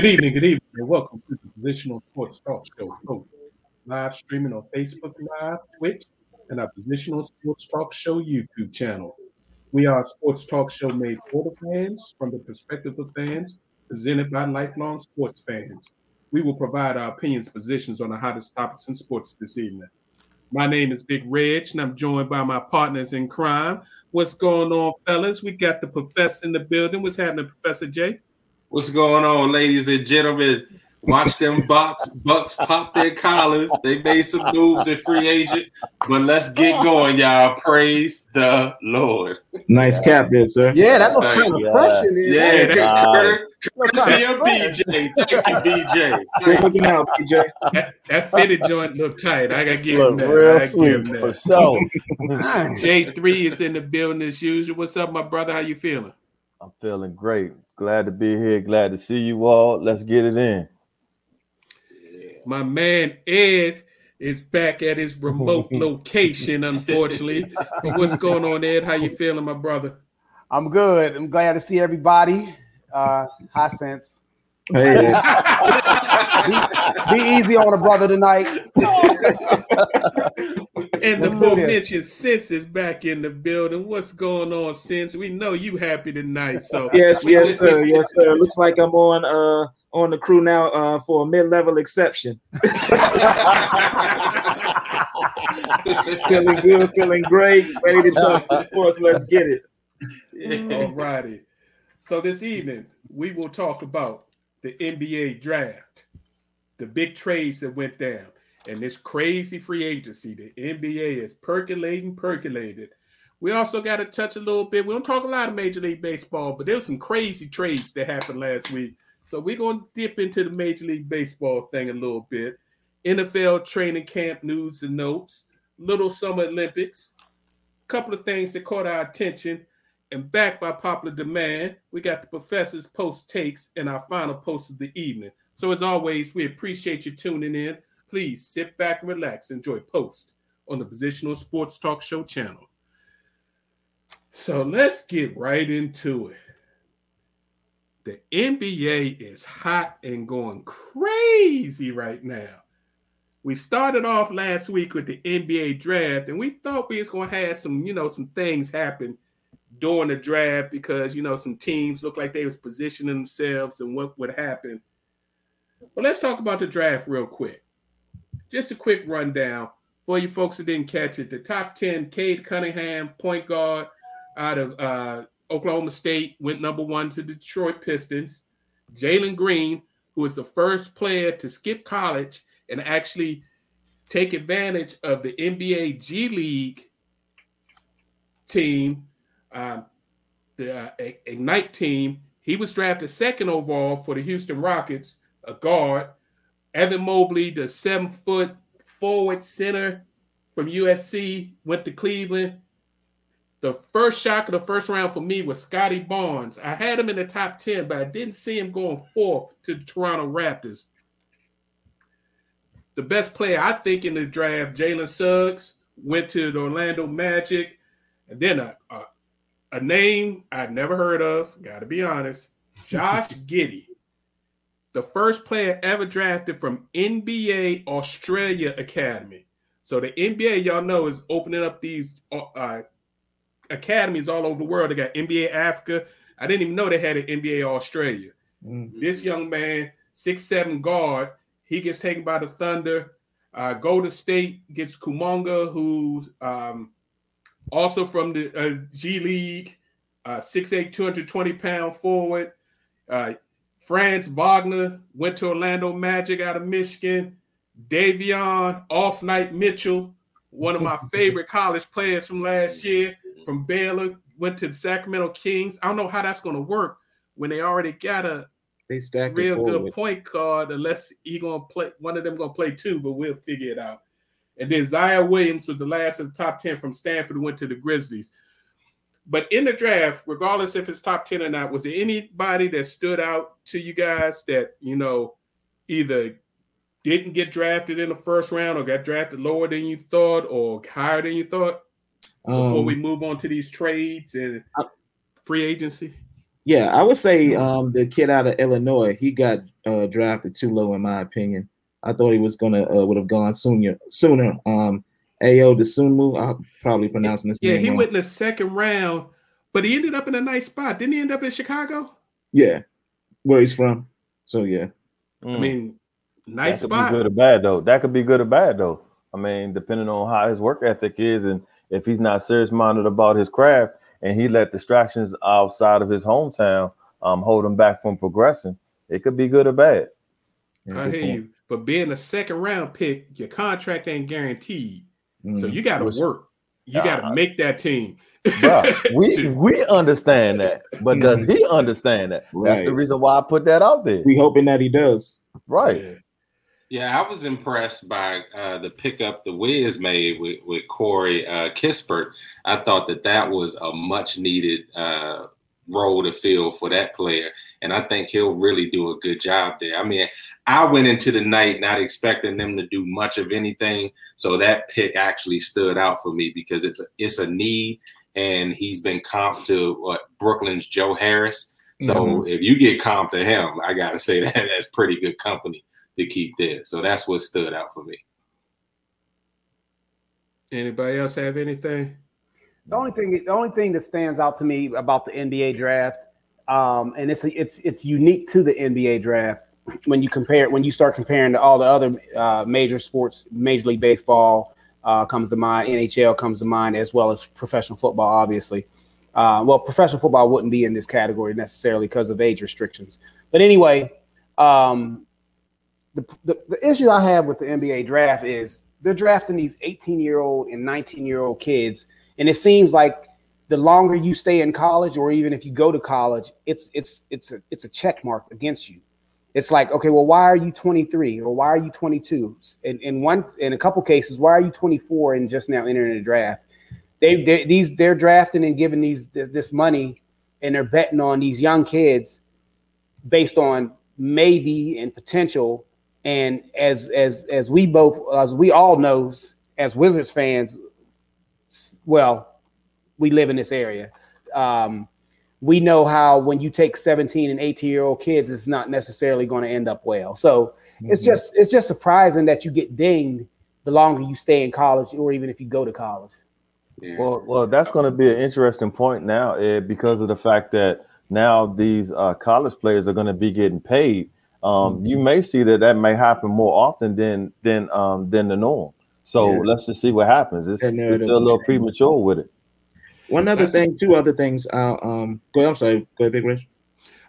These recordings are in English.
Good evening, good evening, and welcome to the Positions On Sports Talk Show. Live streaming on Facebook Live, Twitch, and our Positions On Sports Talk Show YouTube channel. We are a sports talk show made for the fans, from the perspective of fans, presented by lifelong sports fans. We will provide our opinions, positions on the hottest topics in sports this evening. My name is Big Reg, and I'm joined by my partners in crime. What's going on, fellas? We got the professor in the building. What's happening, Professor J? What's going on, ladies and gentlemen? Watch them Bucks Bucks pop their collars. They made some moves in free agent, but let's get going, y'all. Praise the Lord. Nice cap there, sir. Yeah, that looks kind of fresh in there. Yeah, That- that, look courtesy kinda BJ. Thank you, BJ. Good looking out, PJ. That, that fitted joint looked tight. I gotta give him that. real I gotta give him that. sure. Nice. J3 is in the building as usual. What's up, my brother? How you feeling? I'm feeling great. Glad to be here. Glad to see you all. Let's get it in. My man Ed is back at his remote location, unfortunately. But what's going on, Ed? How you feeling, my brother? I'm good. I'm glad to see everybody. Uh, high sense. Hey, Be easy on a brother tonight. And the Let's do this. mentioned Sense is back in the building. What's going on, Sense? We know you happy tonight. So yes, yes, sir. Yes, sir. Looks like I'm on uh on the crew now uh for a mid-level exception. feeling good, feeling great, ready to talk some sports. Let's get it. All righty. So this evening we will talk about the NBA draft, the big trades that went down, and this crazy free agency. The NBA is percolating, percolated. We also got to touch a little bit. We don't talk a lot of Major League Baseball, but there some crazy trades that happened last week. So we're gonna dip into the Major League Baseball thing a little bit. NFL training camp news and notes, little Summer Olympics, a couple of things that caught our attention. And back by popular demand, we got the professor's post takes and our final post of the evening. So, as always, we appreciate you tuning in. Please sit back and relax. Enjoy post on the Positions On Sports Talk Show channel. So, let's get right into it. The NBA is hot and going crazy right now. We started off last week with the NBA draft, and we thought we was gonna have some, you know, some things happen during the draft because you know some teams looked like they was positioning themselves and what would happen. But let's talk about the draft real quick. Just a quick rundown for you folks that didn't catch it. The top 10, Cade Cunningham, point guard out of uh, Oklahoma State, went number one to Detroit Pistons. Jalen Green, who was the first player to skip college and actually take advantage of the NBA G League team, um, the uh, Ignite team. He was drafted second overall for the Houston Rockets, a guard. Evan Mobley, the seven foot forward center from USC, went to Cleveland. The first shock of the first round for me was Scottie Barnes. I had him in the top 10, but I didn't see him going fourth to the Toronto Raptors. The best player, I think, in the draft, Jalen Suggs, went to the Orlando Magic. And then a, a, a name I'd never heard of, got to be honest, Josh Giddey, the first player ever drafted from NBA Australia Academy. So the NBA, y'all know, is opening up these uh, academies all over the world. They got NBA Africa. I didn't even know they had an NBA Australia. This young man, six seven guard, he gets taken by the Thunder. Uh, Golden State gets Kuminga, who's um, also from the uh, G League, uh, 6'8", 220 pound forward. Uh, Franz Wagner went to Orlando Magic out of Michigan. Davion Off Night Mitchell, one of my favorite college players from last year from Baylor, went to the Sacramento Kings. I don't know how that's going to work when they already got a They stacked real good point guard, unless he gonna play one of them gonna play two, but we'll figure it out. And then Ziaire Williams was the last of the top 10 from Stanford who went to the Grizzlies. But in the draft, regardless if it's top 10 or not, was there anybody that stood out to you guys that you know either didn't get drafted in the first round or got drafted lower than you thought or higher than you thought before Um, we move on to these trades and free agency? Yeah, I would say um, the kid out of Illinois, he got uh, drafted too low, in my opinion. I thought he was gonna uh, would have gone sooner. Sooner. Um, Ayo Dosunmu. I'm probably pronouncing this. Yeah, name he wrong. went in the second round, but he ended up in a nice spot. Didn't he end up in Chicago? Yeah, where he's from. So yeah. I Mm. mean, nice that could spot. be good or bad though. That could be good or bad though. I mean, depending on how his work ethic is, and if he's not serious minded about his craft, and he let distractions outside of his hometown um, hold him back from progressing, it could be good or bad. Yeah, I hear point. you. But being a second round pick, your contract ain't guaranteed. So Mm. you got to work. You got to make that team. Bruh, we To- we understand that, but does he understand that? That's the reason why I put that out there. We hoping that he does. Right. Yeah. Yeah, I was impressed by uh, the pickup the Wiz made with, with Corey uh, Kispert. I thought that that was a much needed uh, role to fill for that player, and I think he'll really do a good job there. I mean, I went into the night not expecting them to do much of anything, so that pick actually stood out for me because it's a, it's a need, and he's been comped to what Brooklyn's Joe Harris. So Mhm. if you get comped to him, I got to say that that's pretty good company to keep there. So that's what stood out for me. Anybody else have anything? The only thing, the only thing that stands out to me about the NBA draft, um, and it's it's it's unique to the NBA draft when you compare when you start comparing to all the other uh, major sports, Major League Baseball uh, comes to mind, NHL comes to mind, as well as professional football, obviously. Uh, well, professional football wouldn't be in this category necessarily because of age restrictions. But anyway, um, the, the, the issue I have with the NBA draft is they're drafting these 18 year old and 19 year old kids, and it seems like the longer you stay in college, or even if you go to college, it's it's it's a it's a check mark against you. It's like, okay, well, why are you 23 or why are you 22? In, in one, in a couple cases, why are you 24 and just now entering the draft? They, they these they're drafting and giving these this money, and they're betting on these young kids based on maybe and potential. And as as as we both as we all know as Wizards fans, well, we live in this area. Um, we know how when you take 17 and 18 year old kids, it's not necessarily going to end up well. So it's Mhm. just it's just surprising that you get dinged the longer you stay in college, or even if you go to college. Yeah. Well, well, that's going to be an interesting point now, Ed, because of the fact that now these uh, college players are going to be getting paid. Um, You may see that that may happen more often than than um, than the norm. So Yeah. let's just see what happens. It's, That it's still a little premature with it. One other That's- thing, two other things. Uh, um, go ahead. I'm sorry. Go ahead, Big Rich.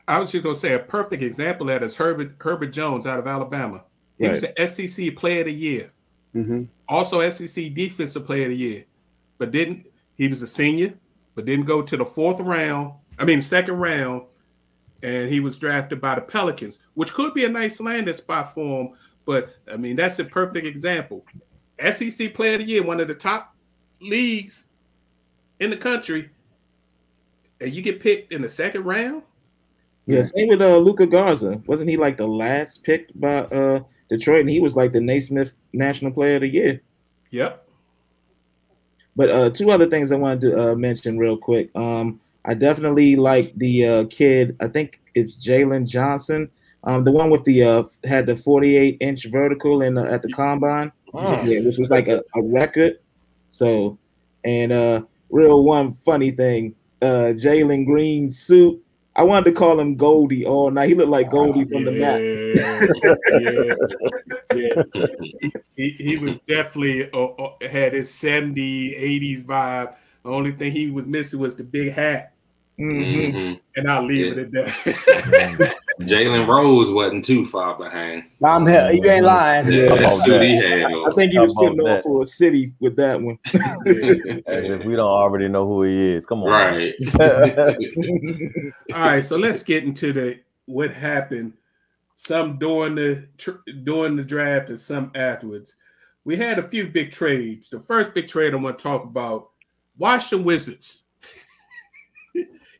I was just gonna say a perfect example of that is Herbert Herbert Jones out of Alabama. He was Right. an SEC Player of the Year, Mm-hmm. also SEC Defensive Player of the Year, but didn't. He was a senior, but didn't go to the fourth round. I mean, second round, and he was drafted by the Pelicans, which could be a nice landing spot for him. But I mean, that's a perfect example. SEC Player of the Year, one of the top leagues in the country, and you get picked in the second round. Yeah, same with uh, Luka Garza. Wasn't he like the last picked by uh, Detroit? And he was like the Naismith National Player of the Year. Yep. But uh, two other things I wanted to uh, mention real quick. Um, I definitely like the uh, kid. I think it's Jalen Johnson, um, the one with the uh, had the 48 inch vertical in the, at the combine, Mm. yeah, which was like a, a record. So, and uh, real one funny thing, uh, Jalen Green's suit. I wanted to call him Goldie all night. He looked like Goldie from the Mack. yeah, yeah. He, he was definitely uh, uh, had his 70s, 80s vibe. The only thing he was missing was the big hat, Mhm. Mhm. and I'll leave it at that. Jalen Rose wasn't too far behind. I'm here. You ain't lying. Yeah, How that suit he had I on. think he was getting off for a city with that one. As if we don't already know who he is. Come on. Right. All right, so let's get into the what happened. Some during the tr- during the draft and some afterwards. We had a few big trades. The first big trade I want to talk about: Washington Wizards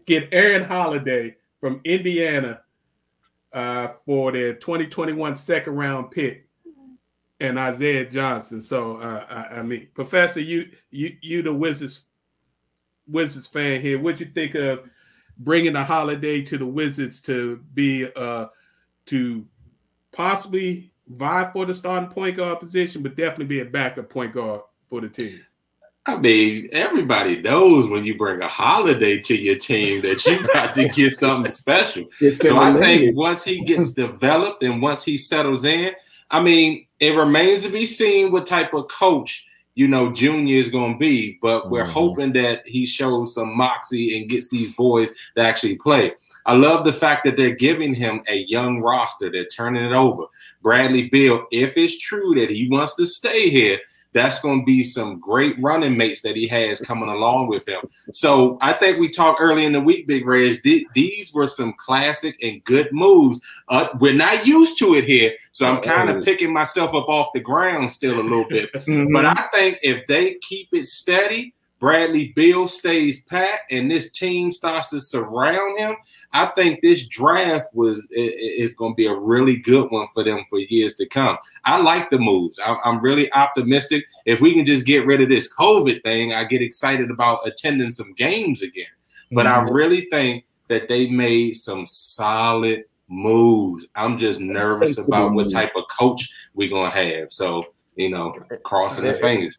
get Aaron Holiday from Indiana uh, for their 2021 second round pick and Isaiah Johnson. So, uh, I, I mean, Professor, you you you the Wizards Wizards fan here. What'd you think of bringing a holiday to the Wizards to be uh to possibly vie for the starting point guard position, but definitely be a backup point guard for the team. I mean, everybody knows when you bring a holiday to your team that you got to get something special. so I think once he gets developed and once he settles in, I mean, it remains to be seen what type of coach you know Junior is going to be. But we're mm-hmm. hoping that he shows some moxie and gets these boys to actually play. I love the fact that they're giving him a young roster. They're turning it over. Bradley Beal, if it's true that he wants to stay here, that's going to be some great running mates that he has coming along with him. So I think we talked early in the week, Big Reg. Th- these were some classic and good moves. Uh, we're not used to it here, so I'm kind of picking myself up off the ground still a little bit. Mm-hmm. But I think if they keep it steady Bradley Beal stays pat and this team starts to surround him, I think this draft was is going to be a really good one for them for years to come. I like the moves. I'm really optimistic. If we can just get rid of this COVID thing, I get excited about attending some games again. But mm-hmm. I really think that they made some solid moves. I'm just nervous about what type of coach we're gonna have. So you know, crossing the fingers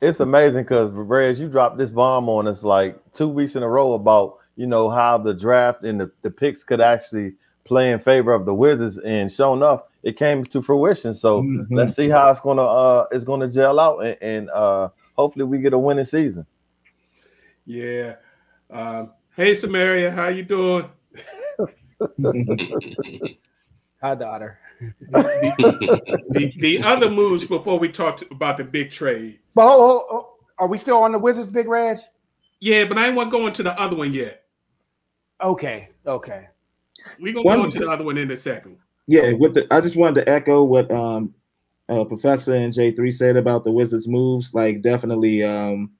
it's amazing because Rez, you dropped this bomb on us like two weeks in a row about you know how the draft and the, the picks could actually play in favor of the Wizards, and sure enough, it came to fruition. So mm-hmm. let's see how it's gonna uh it's gonna gel out, and, and uh hopefully we get a winning season. Yeah. Um, hey Samaria, how you doing? Hi, daughter. The, the, the, other moves before we talk about the big trade. But oh, oh, oh, are we still on the Wizards, Big Reg? Yeah, but I ain't want to go into the other one yet. Okay, okay. We gonna one, go into the other one in a second. Yeah, with the I just wanted to echo what um uh, Professor and J three said about the Wizards moves. Like definitely um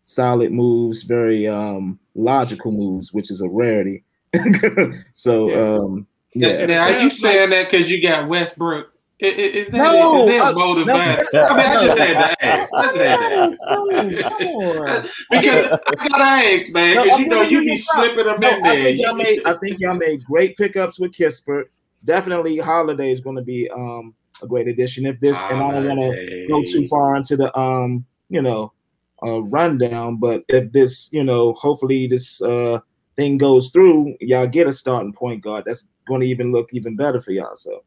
solid moves, very um logical moves, which is a rarity. so yeah. um yeah. Now, are you saying that because you got Westbrook? Is, that, no, is that motive? No, I mean, I just had to ask. I just had to ask. because I gotta ask, man, because no, you know you be slipping them no, in there. I think y'all made, I think y'all made great pickups with Kispert. Definitely, Holiday is going to be um, a great addition. If this, Holiday. and I don't want to go too far into the um, you know, uh, rundown, but if this, you know, hopefully this uh thing goes through, y'all get a starting point guard. That's going to even look even better for y'all. So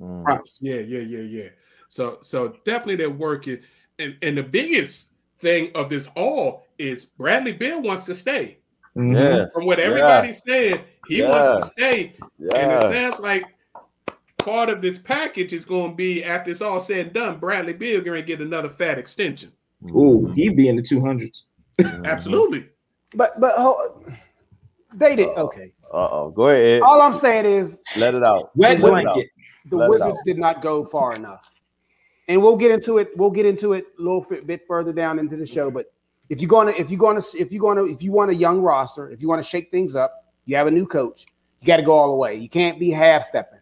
mm. props. Yeah, yeah, yeah, yeah. So so definitely they're working. And and the biggest thing of this all is Bradley Beal wants to stay. Mm-hmm. Yes. From what everybody's yeah. saying, he yeah. wants to stay. Yeah. And it sounds like part of this package is going to be after it's all said and done, Bradley Beal going to get another fat extension. Ooh, he'd be in the 200s. Absolutely. But but oh, they did okay. Uh oh. Go ahead. All I'm saying is let it out. Wet blanket. The let Wizards did not go far enough. And we'll get into it. We'll get into it a little bit further down into the show. But if you're gonna, if you're gonna, if you're gonna, if you want a young roster, if you want to shake things up, you have a new coach. You got to go all the way. You can't be half stepping.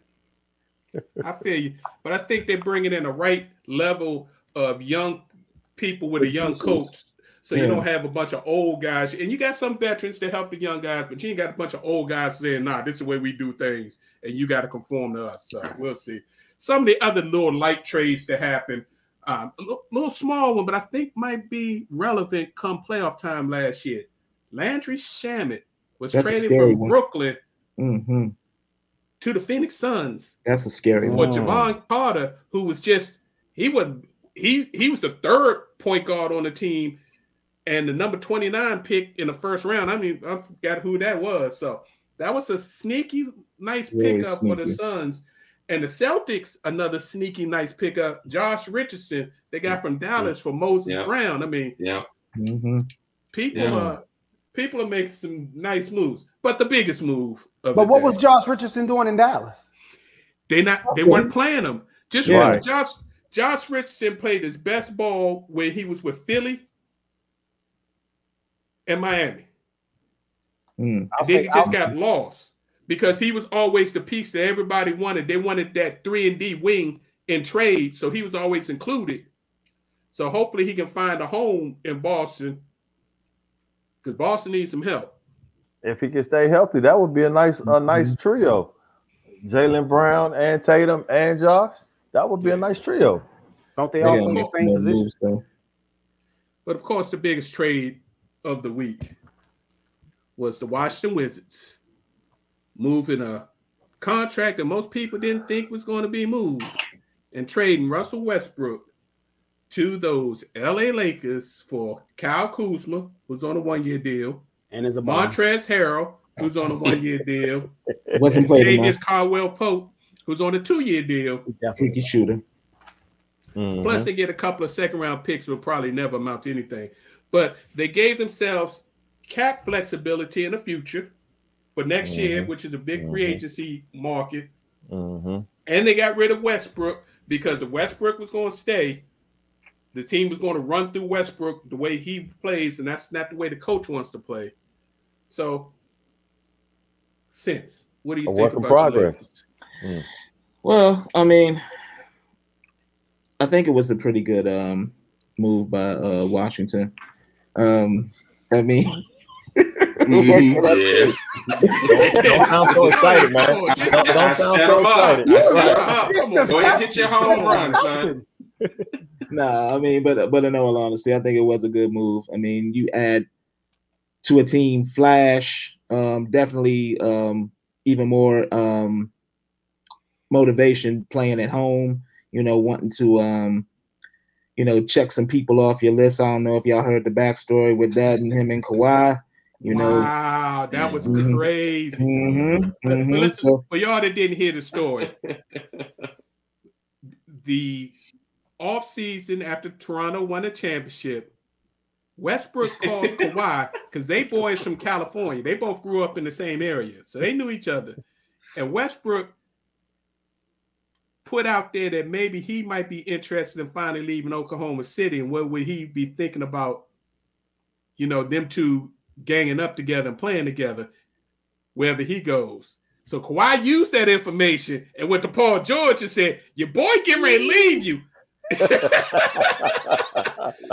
I feel you, but I think they're bringing in the right level of young people with a young coach so yeah. you don't have a bunch of old guys, and you got some veterans to help the young guys, but you ain't got a bunch of old guys saying, "Nah, this is the way we do things," and you got to conform to us. So we'll see. Some of the other little light trades that happen, um, a little, little small one, but I think might be relevant come playoff time last year. Landry Shamet was That's traded from one. Brooklyn mm-hmm. to the Phoenix Suns. That's a scary one for one. Jevon Carter, who was just he was he he was the third point guard on the team and the number 29 pick in the first round. I mean, I forgot who that was. So that was a sneaky, nice pickup for the Suns. And the Celtics, another sneaky, nice pickup. Josh Richardson, they got from Dallas for Moses yeah. Brown. I mean, yeah. Mm-hmm. People yeah. are people are making some nice moves. But the biggest move But what day, was Josh Richardson doing in Dallas? They not they weren't playing him. Just yeah. remember Josh Josh Richardson played his best ball when he was with Philly and Miami. Mm. And then he just got lost because he was always the piece that everybody wanted. They wanted that three and D wing in trade, so he was always included. So hopefully he can find a home in Boston because Boston needs some help. If he can stay healthy, that would be a nice, a nice mm-hmm. trio. Jaylen Brown and Tatum and Josh, that would be a nice trio. Don't they They all gotta play the same position? But of course, the biggest trade of the week was the Washington Wizards moving a contract that most people didn't think was going to be moved and trading Russell Westbrook to those LA Lakers for Kyle Kuzma, who's on a one year deal, And is a. Montrez Harrell, who's on a one year deal, Wasn't playing enough. Davis Caldwell Pope, who's on a two year deal. Definitely. Freaky shooter. Mhm. Plus, they get a couple of second round picks will probably never amount to anything. But they gave themselves cap flexibility in the future for next year, which is a big free Mhm. agency market. Mhm. And they got rid of Westbrook because if Westbrook was going to stay, the team was going to run through Westbrook the way he plays, and that's not the way the coach wants to play. So, since what do you A think work in about progress. your Lakers? Well, I mean, I think it was a pretty good um, move by uh, Washington. Um, I mean, Yeah. Don't, don't sound so excited, man. Don't, don't sound so excited. I set him up. It's Go ahead and hit your home run, son. nah, I mean, but but in all honesty, I think it was a good move. I mean, you add to a team Flash, um, definitely um, even more um, motivation playing at home. You know, wanting to um, you know check some people off your list. I don't know if y'all heard the backstory with that and him and Kawhi. You know, wow, that was Mhm. crazy. Mhm, But, but mhm. listen, So for y'all that didn't hear the story, the off season after Toronto won a championship, Westbrook calls Kawhi because they boys from California. They both grew up in the same area, so they knew each other. And Westbrook put out there that maybe he might be interested in finally leaving Oklahoma City, and what would he be thinking about? You know, them two ganging up together and playing together wherever he goes. So Kawhi used that information and went to Paul George and said, "Your boy getting ready to leave you."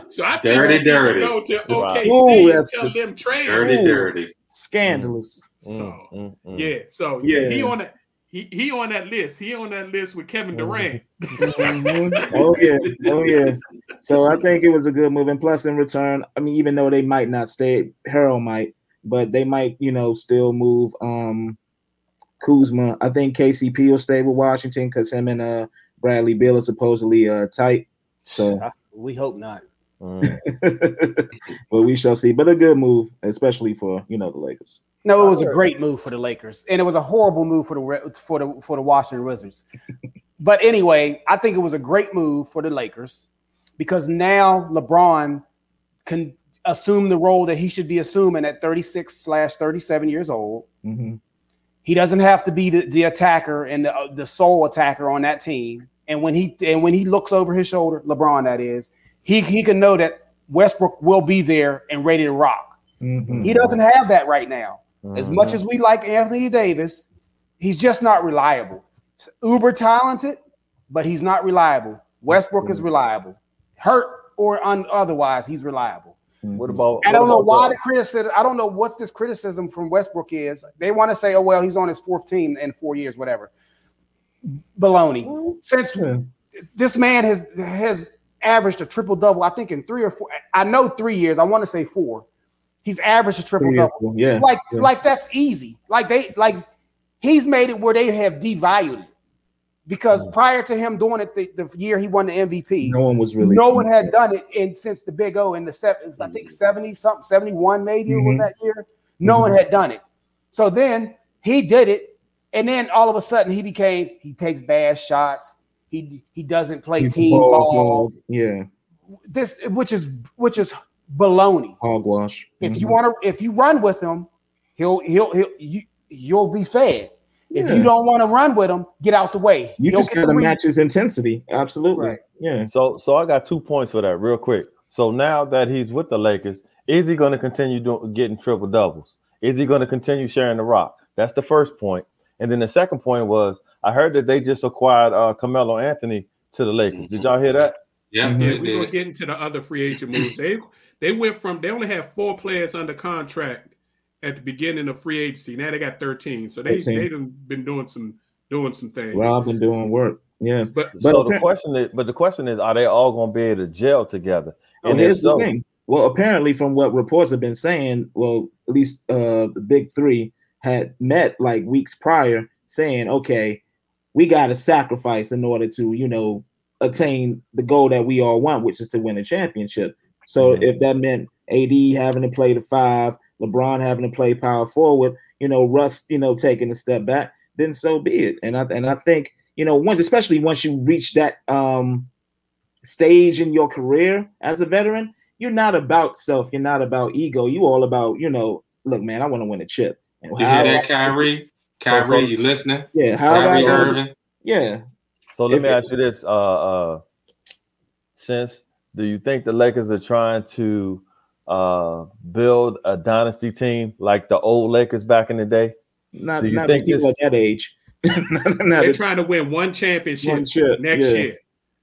So I think Dirty, we need to dirty. Go to Wow. OKC Ooh, and tell them trade. dirty, him. dirty. scandalous. So Mm, mm, mm. yeah, so Yeah. he on that. He, he on that list. He on that list with Kevin Durant. Mhm. Oh yeah, oh yeah. So I think it was a good move, and plus in return, I mean, even though they might not stay, Harrell might, but they might, you know, still move um Kuzma. I think KCP will stay with Washington because him and uh Bradley Beal are supposedly uh tight. So, We hope not. Mm. but we shall see. But a good move, especially for you know the Lakers. No, it was a great move for the Lakers, and it was a horrible move for the for the for the Washington Wizards. but anyway, I think it was a great move for the Lakers because now LeBron can assume the role that he should be assuming at 36 slash 37 years old. Mhm. He doesn't have to be the, the attacker and the, uh, the sole attacker on that team. And when he and when he looks over his shoulder, LeBron that is, he he can know that Westbrook will be there and ready to rock. Mhm. He doesn't have that right now. As much Mhm. as we like Anthony Davis, he's just not reliable. Uber talented, but he's not reliable. Westbrook is mm-hmm. reliable. Hurt or un- otherwise, he's reliable. Mm-hmm. What about? I don't know why the- the criticism. I don't know what this criticism from Westbrook is. They want to say, "Oh well, he's on his fourth team in four years, whatever." Baloney. Mm-hmm. Since Yeah. this man has has averaged a triple double, I think in three or four. I know three years. I want to say four. He's averaged a triple double. Yeah. Like Yeah. like that's easy. Like they like he's made it where they have devalued it because prior to him doing it the, the year he won the MVP, No one was really. no one had done it in since the Big O in the seven, I think 70 something, 71 maybe it was that year. No one had done it. So then he did it, and then all of a sudden he became he takes bad shots. He he doesn't play team ball ball. Yeah. This which is which is baloney. Hogwash. If you Mhm. want to if you run with him, he'll he'll he'll you, you'll be fed. If you don't want to run with him, get out the way. You He'll just got to the re- match his intensity. Absolutely. Right. Yeah. So, so I got two points for that, real quick. So now that he's with the Lakers, is he going to continue doing getting triple doubles? Is he going to continue sharing the rock? That's the first point. And then the second point was I heard that they just acquired uh, Carmelo Anthony to the Lakers. Did y'all hear that? Yeah, Mhm. Yeah, we're gonna get into the other free agent moves. They they went from they only had four players under contract at the beginning of free agency. Now they got 13. So they 13. they done been doing some doing some things. Rob been doing work. Yeah. But But so the question is, but the question is, are they all going to be able to gel together? And if here's the thing. Well, apparently, from what reports have been saying, well, at least uh, the big three had met like weeks prior, saying, "Okay, we got to sacrifice in order to, you know, attain the goal that we all want, which is to win a championship." So, Mhm. if that meant AD having to play the five, LeBron having to play power forward, you know, Russ, you know, taking a step back, then so be it. And I and I think, you know, once especially once you reach that um stage in your career as a veteran, you're not about self, you're not about ego, you all about, you know, look, man, I want to win a chip. And You hear that, I- Kyrie? Kyrie, so- you listening? yeah, how Kyrie Irving. yeah. So let If me it- ask you this: uh, uh, Since do you think the Lakers are trying to uh, build a dynasty team like the old Lakers back in the day? Not Do you not think people this- at that age. not they're trying to win one championship one chip. next yeah, year.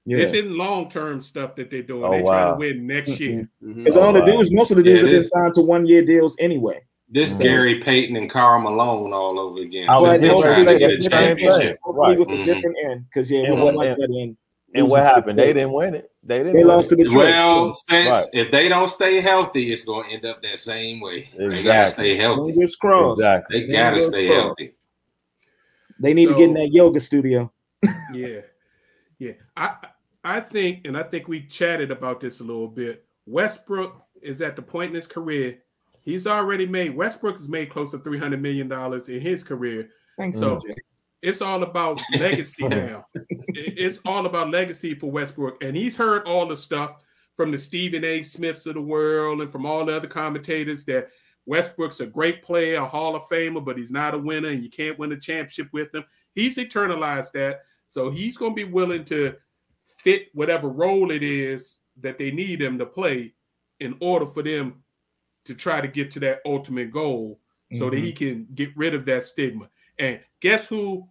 Yeah. This isn't long term stuff that they're doing. Oh, they're trying to win next year. Mhm. Because Oh, all the wow. dudes, most of the dudes Yeah, have been signed to one year deals anyway. This Mhm. Gary Payton and Karl Malone all over again. I was But just hopefully trying to with get a the different end. Hopefully Right. with a Mhm. different end. Because yeah, we And don't what- want and- that end. And what happened? They didn't win it. They didn't. They lost it. to the. Well, since Right. if they don't stay healthy, it's going to end up that same way. They got to stay healthy. Fingers crossed. Exactly. They got to stay crossed. healthy. They need to get in that yoga studio. Yeah, yeah. I I think, and I think we chatted about this a little bit. Westbrook is at the point in his career. He's already made. Westbrook has made close to three hundred million dollars in his career. Thanks, So- OJ. It's all about legacy now. It- It's all about legacy for Westbrook, and he's heard all the stuff from the Stephen A. Smiths of the world and from all the other commentators that Westbrook's a great player, a Hall of Famer, but he's not a winner, and you can't win a championship with him. He's internalized that, so he's going to be willing to fit whatever role it is that they need him to play in order for them to try to get to that ultimate goal so that mm-hmm. he can get rid of that stigma. And guess who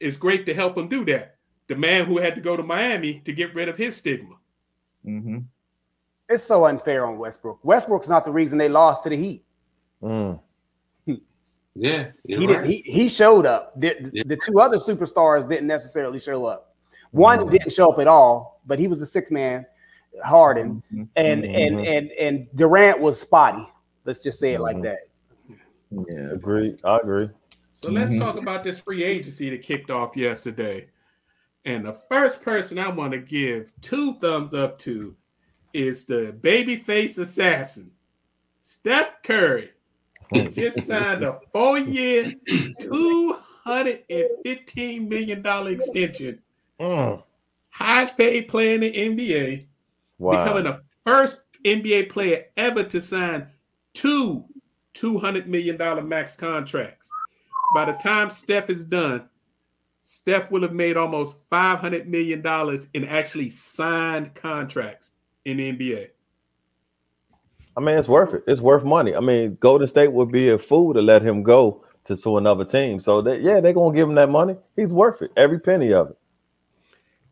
is great to help him do that? The man who had to go to Miami to get rid of his stigma. hmm It's so unfair on Westbrook. Westbrook's not the reason they lost to the Heat. Mm. Yeah, He right. didn't. He, he showed up. The, Yeah. the two other superstars didn't necessarily show up. One didn't show up at all, but he was the six man, Harden, Mhm. and and Mhm. and and Durant was spotty. Let's just say it like Mhm. that. Yeah. Agree. I agree. So let's talk about this free agency that kicked off yesterday. And the first person I want to give two thumbs up to is the babyface assassin, Steph Curry. Just signed a hundred and fifteen million dollar extension. Mm. Highest paid player in the NBA, Wow. becoming the first NBA player ever to sign two $200 million max contracts. By the time Steph is done, Steph will have made almost $500 million in actually signed contracts in the NBA. I mean, it's worth it. It's worth money. I mean, Golden State would be a fool to let him go to, to another team. So that yeah, they're gonna give him that money. He's worth it, every penny of it.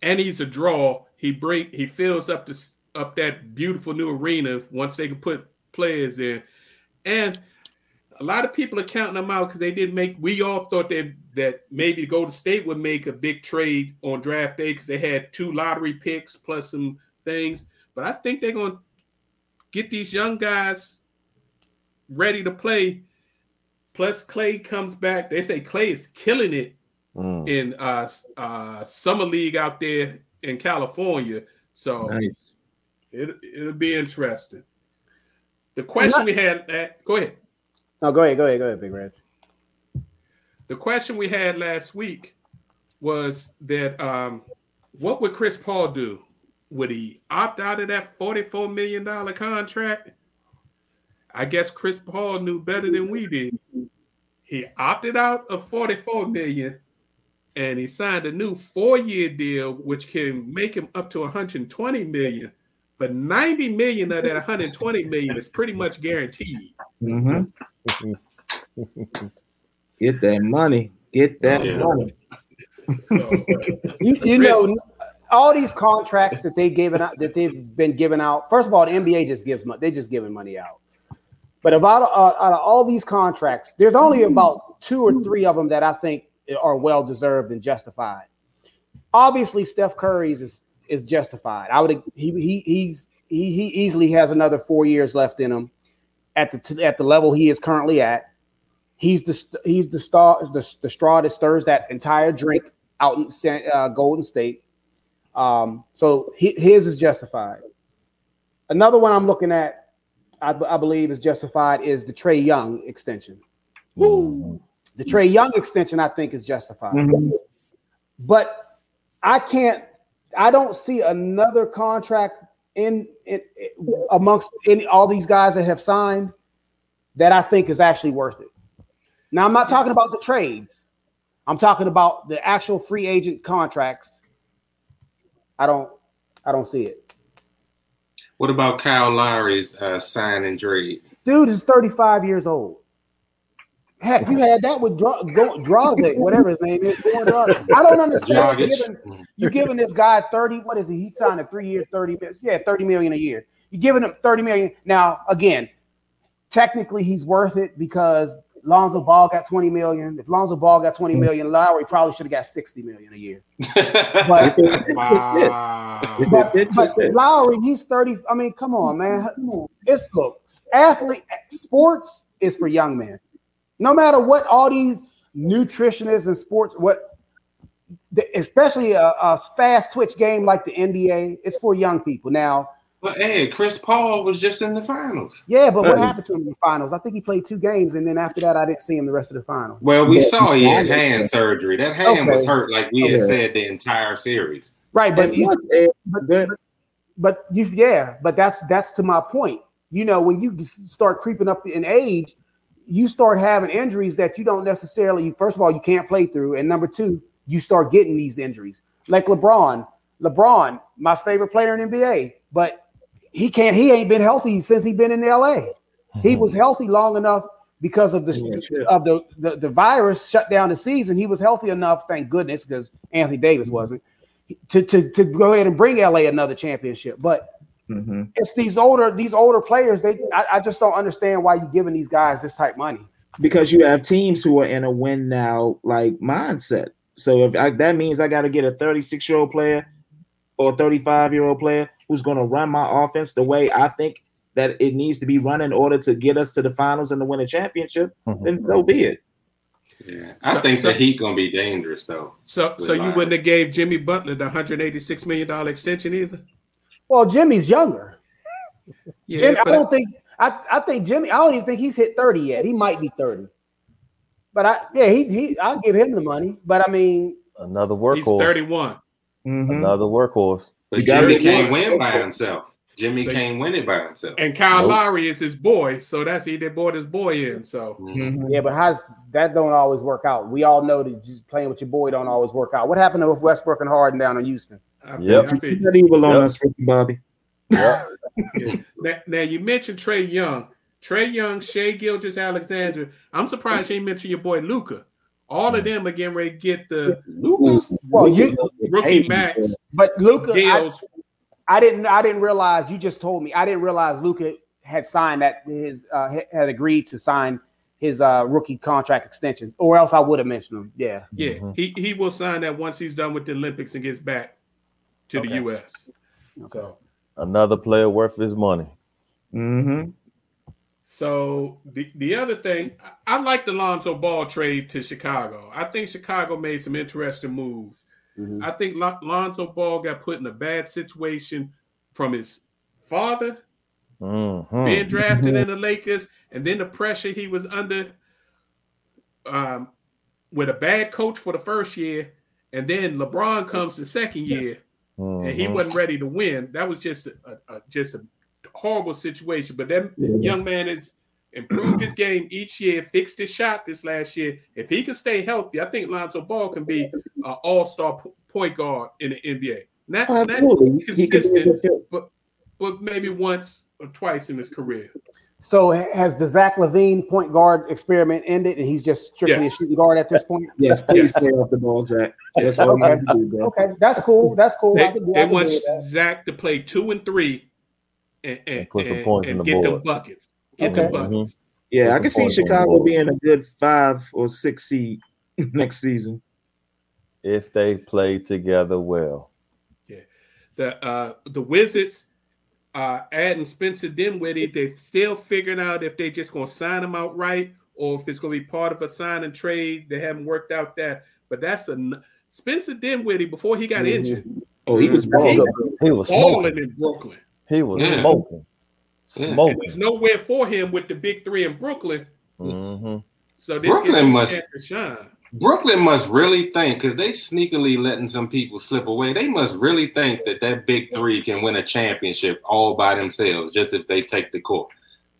And he's a draw. He bring he fills up this up that beautiful new arena once they can put players in. And a lot of people are counting them out because they didn't make. We all thought that that maybe Golden State would make a big trade on draft day because they had two lottery picks plus some things. But I think they're going to get these young guys ready to play. Plus, Clay comes back. They say Clay is killing it Mm. in uh, uh, summer league out there in California. So Nice. it, it'll be interesting. The question we had, uh, go ahead. No, go ahead, go ahead, go ahead, Big Red. The question we had last week was that um, what would Chris Paul do? Would he opt out of that $44 million contract? I guess Chris Paul knew better than we did. He opted out of 44 million and he signed a new four-year deal, which can make him up to 120 million. But 90 million of that 120 million is pretty much guaranteed. hmm Get that money. Get that Yeah. money. You, you know, all these contracts that they given out that they've been giving out. First of all, the NBA just gives money. They just giving money out. But of out, of, uh, out of all these contracts, there's only about two or three of them that I think are well deserved and justified. Obviously, Steph Curry's is is justified. I would he he he's he he easily has another four years left in him at the at the level he is currently at. He's the he's the star the, the straw that stirs that entire drink out in uh, Golden State. Um, so he, his is justified. Another one I'm looking at, I, I believe, is justified is the Trae Young extension. Woo. The Trae Young extension, I think, is justified. Mm-hmm. But I can't. I don't see another contract in, in, in amongst any, all these guys that have signed that I think is actually worth it. Now, I'm not talking about the trades. I'm talking about the actual free agent contracts. I don't, I don't see it. What about Kyle Lowry's uh, sign and trade? Dude is 35 years old. Heck, you had that with Draw, Drazic, whatever his name is. I don't understand. You giving, you giving this guy 30, what is he? He signed a three year, 30, yeah, 30 million a year. You're giving him 30 million. Now, again, technically he's worth it because Lonzo Ball got 20 million. If Lonzo Ball got 20 hmm. million, Lowry probably should have got 60 million a year. But, but, but, Lowry, he's 30. I mean, come on, man. It's look, athlete sports is for young men. No matter what all these nutritionists and sports, what especially a, a fast twitch game like the NBA, it's for young people. Now, but hey, Chris Paul was just in the finals. Yeah, but what happened to him in the finals? I think he played two games, and then after that, I didn't see him the rest of the final. Well, we yeah, saw he had hand surgery. That hand okay. was hurt, like we okay. had said the entire series. Right, but you, but, but you, yeah, but that's that's to my point. You know, when you start creeping up in age, you start having injuries that you don't necessarily. First of all, you can't play through, and number two, you start getting these injuries. Like LeBron, LeBron, my favorite player in NBA, but he can't. He ain't been healthy since he been in L.A. Mm-hmm. He was healthy long enough because of the yeah, of the, the, the virus shut down the season. He was healthy enough, thank goodness, because Anthony Davis mm-hmm. wasn't to, to to go ahead and bring LA another championship. But mm-hmm. it's these older these older players. They I, I just don't understand why you're giving these guys this type money. Because you have teams who are in a win now like mindset. So if I, that means I got to get a 36 year old player or a 35 year old player who's going to run my offense the way I think that it needs to be run in order to get us to the finals and to win a championship, mm-hmm. then so be it. Yeah, I so, think so, the Heat gonna be dangerous though. So, so you wouldn't have gave Jimmy Butler the 186 million dollar extension either. Well, Jimmy's younger. Yeah, Jimmy, I don't think I, I think Jimmy. I don't even think he's hit 30 yet. He might be 30. But I yeah he he I'll give him the money. But I mean another workhorse. He's 31. Mm-hmm. Another workhorse. But Jimmy can't win by himself. Jimmy so, can't win it by himself. And Kyle nope. Lowry is his boy, so that's he that brought his boy in. So mm-hmm. yeah, but how's that don't always work out. We all know that just playing with your boy don't always work out. What happened with Westbrook and Harden down in Houston? Yeah, that evil on us, Bobby. Yeah. yeah. Now, now, you mentioned Trae Young, Trae Young, Shai Gilgeous-Alexander. I'm surprised you ain't mentioned your boy Luka. All of them are getting ready to get the well, you, rookie max. But Luka, I, I, didn't. I didn't realize. You just told me. I didn't realize Luka had signed that his uh, had agreed to sign his uh, rookie contract extension, or else I would have mentioned him. Yeah, yeah. Mm-hmm. He he will sign that once he's done with the Olympics and gets back to okay. the U.S. Okay. So another player worth his money. Mm-hmm. So the, the other thing, I, I like the Lonzo Ball trade to Chicago. I think Chicago made some interesting moves. Mm-hmm. I think Lon- Lonzo Ball got put in a bad situation from his father mm-hmm. being drafted in the Lakers, and then the pressure he was under um, with a bad coach for the first year, and then LeBron comes the second year, mm-hmm. and he mm-hmm. wasn't ready to win. That was just a, a just a horrible situation. But that yeah. young man has improved his game each year, fixed his shot this last year. If he can stay healthy, I think Lonzo Ball can be an all-star point guard in the NBA. Not, not consistent, but but maybe once or twice in his career. So has the Zach LaVine point guard experiment ended, and he's just strictly yes. a shooting guard at this point? Yes, please yes. play off the ball, Zach. That's all okay. Do, okay, that's cool. That's cool. They, they want Zach to play two and three and, and, and put some points and, the get board. the buckets. Get okay. the buckets. Mm-hmm. Yeah, I can see Chicago being a good five or six seed. next season. If they play together well. Yeah, the uh the Wizards uh adding Spencer Dinwiddie, they're still figuring out if they're just gonna sign him outright or if it's gonna be part of a sign and trade. They haven't worked out that, but that's a Spencer Dinwiddie before he got Mhm. injured, Oh, he was He- balling. He was balling smoking. in Brooklyn. He was Yeah. smoking. Yeah. Smoking. there's nowhere for him with the big three in Brooklyn. hmm So this Brooklyn gives must- a chance to shine. Brooklyn must really think because they sneakily letting some people slip away. They must really think that that big three can win a championship all by themselves, just if they take the court.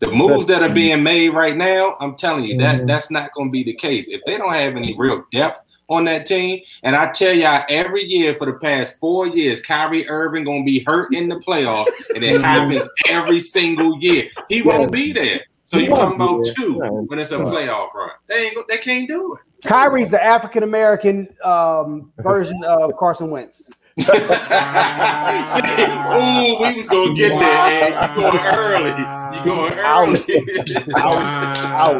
The moves that are being made right now, I'm telling you that Mhm. that's not going to be the case. If they don't have any real depth on that team, and I tell y'all every year for the past four years, Kyrie Irving going to be hurt in the playoffs, and it happens every single year. He won't be there. So you talking about there. two Right. when it's a playoff run? They ain't go- they can't do it. Kyrie's the African American um, version of Carson Wentz. oh, we was gonna get there. Ed. Eh? You going early? You going early?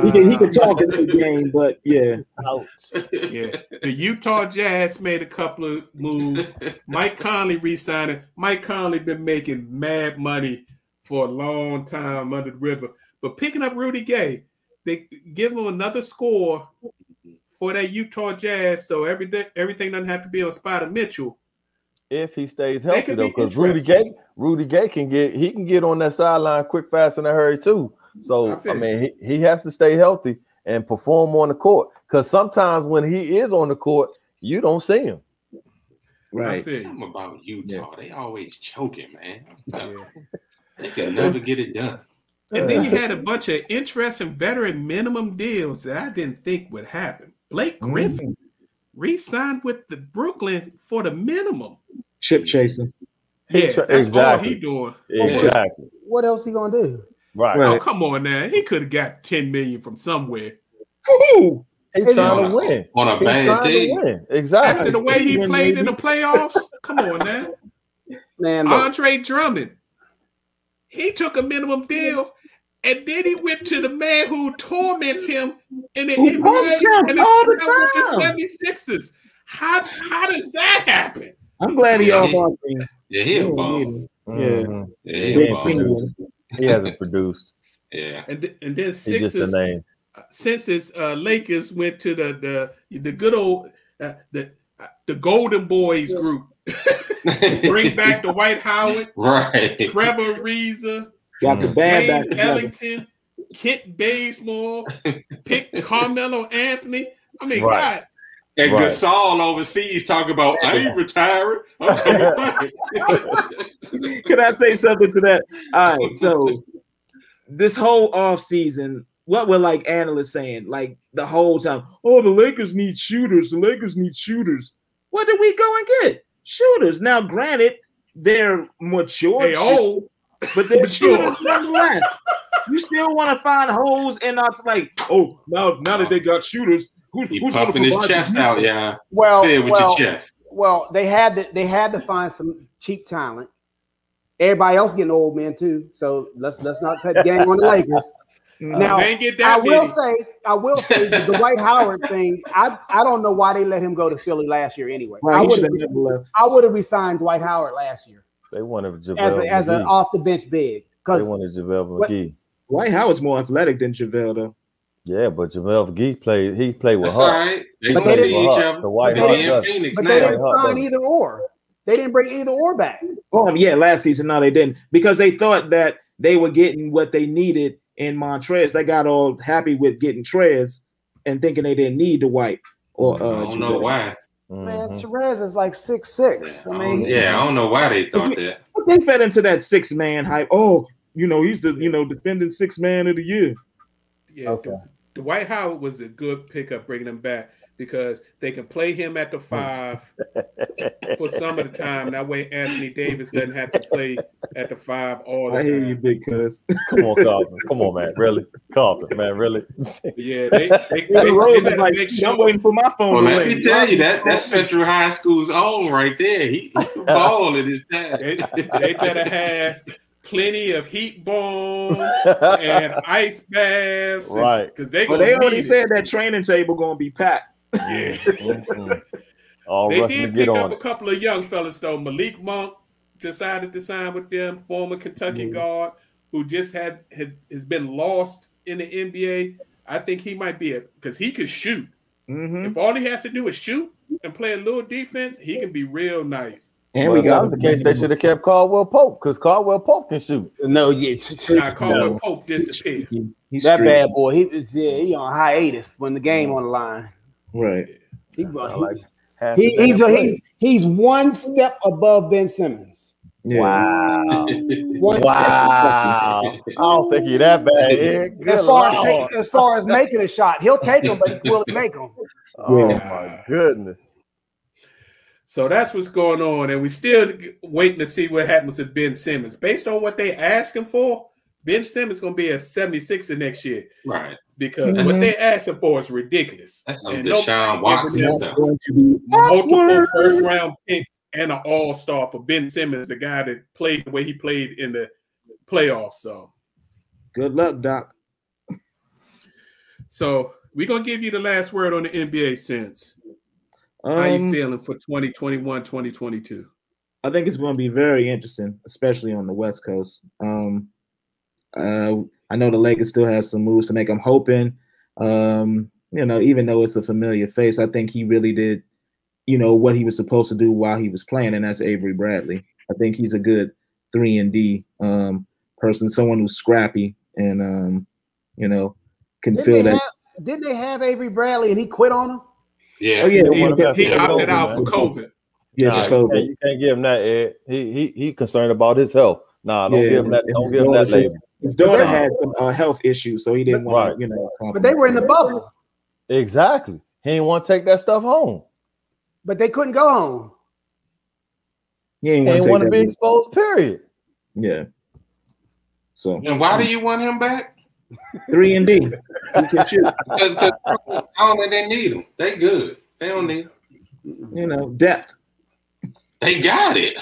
He can, he can talk in the game, but yeah. Ouch. Yeah, the Utah Jazz made a couple of moves. Mike Conley re-signing. Mike Conley been making mad money for a long time under the river, but picking up Rudy Gay, they give him another score for that Utah Jazz, so every day, everything doesn't have to be on Spida Mitchell. If he stays healthy could though, be because Rudy interesting. Gay, Rudy Gay can get he can get on that sideline quick, fast, in a hurry too. So I I, mean, he, he has to stay healthy and perform on the court. Because sometimes when he is on the court, you don't see him. Right. Something about Utah. They always choking, man. Yeah. They can never get it done. And then you had a bunch of interesting veteran minimum deals that I didn't think would happen. Blake mm-hmm. Griffin re-signed with the Brooklyn for the minimum. Chip chasing. Yeah, tra- that's all exactly. he doing. Exactly. What else he gonna do? Right. Oh, right. Oh, come on now. He could have got 10 million from somewhere. Woo! He's trying on to a- win. on a bad trying to team. win. Exactly. After the way he played in the playoffs, come on now. Man, look, Andre Drummond, he took a minimum deal, and then he went to the man who torments him in the Who pumps him and it's all the with the time. 76ers. How, how does that happen? I'm glad he Yeah, off he's- our team. Yeah, he a Yeah, bum. Yeah. Yeah, He, he a ain't bum. produced. He hasn't produced. Yeah. And, th- and then He's just a Sixers, name. since his uh, Lakers went to the the the good old uh, the uh, the Golden Boys group, bring back the Dwight Howard, right. Trevor Ariza, Got the Mm. band back Wayne. Ellington, Kent Bazemore, pick Carmelo Anthony. I mean, Right. God, And Right. Gasol overseas talking about I ain't retiring. I'm coming. Can I say something to that? All right, so this whole off season, what were like analysts saying, like the whole time? Oh, the Lakers need shooters. The Lakers need shooters. What did we go and get? Shooters. Now, granted, they're mature, they old. but they're mature. shooters nonetheless. You still want to find holes and not like, oh, now now that they got shooters, who, He who's gonna puffing his chest out, yeah. well, Say it with well, your chest. well, they had to they had to find some cheap talent. Everybody else getting old men too, so let's let's not put gang on the Lakers. Now, they ain't get I that will many. say, I will say the Dwight Howard thing. I, I don't know why they let him go to Philly last year. Anyway, I Right, he would have have. I would have resigned Dwight Howard last year They wanted JaVale as a, as an off the bench big because They because wanted JaVale What- McGee. Dwight Howard's more athletic than JaVale, though. Yeah, but JaVale McGee played. He played with That's all her. right. They But gonna they didn't- each The other. White They House. Phoenix but they didn't Hot sign either or. They didn't bring either or back. Oh yeah, last season no, they didn't because they thought that they were getting what they needed in Montrezl. They got all happy with getting Trez and thinking they didn't need the white or I uh. don't know why. Man, Mhm. Therese is like six six. I I mean, don't- yeah, I don't know why they thought that. They fed into that six man hype. Oh, you know he's the you know defending six man of the year. Yeah, Okay. The Dwight Howard was a good pickup bringing him back because they can play him at the five for some of the time. That way, Anthony Davis doesn't have to play at the five all the I hear time. you, big cuz. Come on, Compton. Come on, man. Really, Compton, man. Really. Yeah, they, they, they, Yeah, they Rose is like, make I'm waiting for my phone Well, let me tell you that that's Central High School's own right there. He, he ball at his dad. They, they better have plenty of heat bombs and ice baths, Right. Because they Well, gonna they already need it. said that training table gonna be packed. Yeah. All They did pick up on a couple of young fellas though. Malik Monk decided to sign with them, former Kentucky Mhm. guard who just had, had has been lost in the NBA. I think he might be it because he could shoot. hmm If all he has to do is shoot and play a little defense, he can be real nice. And Well, we got was the case. They should have kept Caldwell Pope because Caldwell Pope can shoot. No, yeah, Now Caldwell Pope disappeared. He's that street. bad boy. He yeah, he on hiatus when the game on the line. right? He, he, like he- he's damn he's he's one step above Ben Simmons. Yeah. Wow. One step. Wow. I don't think he that bad. Good As far as, take, as far as making a shot, he'll take them, but he will he make them? Oh Yeah. my goodness. So that's what's going on, and we're still waiting to see what happens with Ben Simmons. Based on what they asking for, Ben Simmons going to be a 76er next year Right. because Mhm. what they asking for is ridiculous. That's some And no- Deshaun Watson stuff. Going to be multiple first round picks and an all star for Ben Simmons, the guy that played the way he played in the playoffs. So, Good luck, Doc. so we're gonna give you the last word on the NBA sense. How you Um, feeling for 2021, 2022? I think it's going to be very interesting, especially on the West Coast. Um, uh, I know the Lakers still has some moves to make. I'm hoping, um, you know, even though it's a familiar face, I think he really did, you know, what he was supposed to do while he was playing, and that's Avery Bradley. I think he's a good three and D um, person, someone who's scrappy and um, you know can Didn't feel that. have, didn't they have Avery Bradley and he quit on him? Yeah. Oh yeah, He, one of he opted COVID, out for. COVID. Yeah, Nah, for Hey, COVID. you can't give him that, Ed. He he he concerned about his health. Nah, don't Yeah, give him that. Don't give him that label. His daughter they- had some uh, health issues, so he didn't want Right. to, you know. But they were in the bubble, Exactly. He didn't want to take that stuff home. but they couldn't go home. He ain't He want didn't to want to be be. exposed. Period. Yeah. So And why do you want him back? Three and D. He can shoot. Because, because I don't think they need him. They good. They don't need. You know, depth. They got it.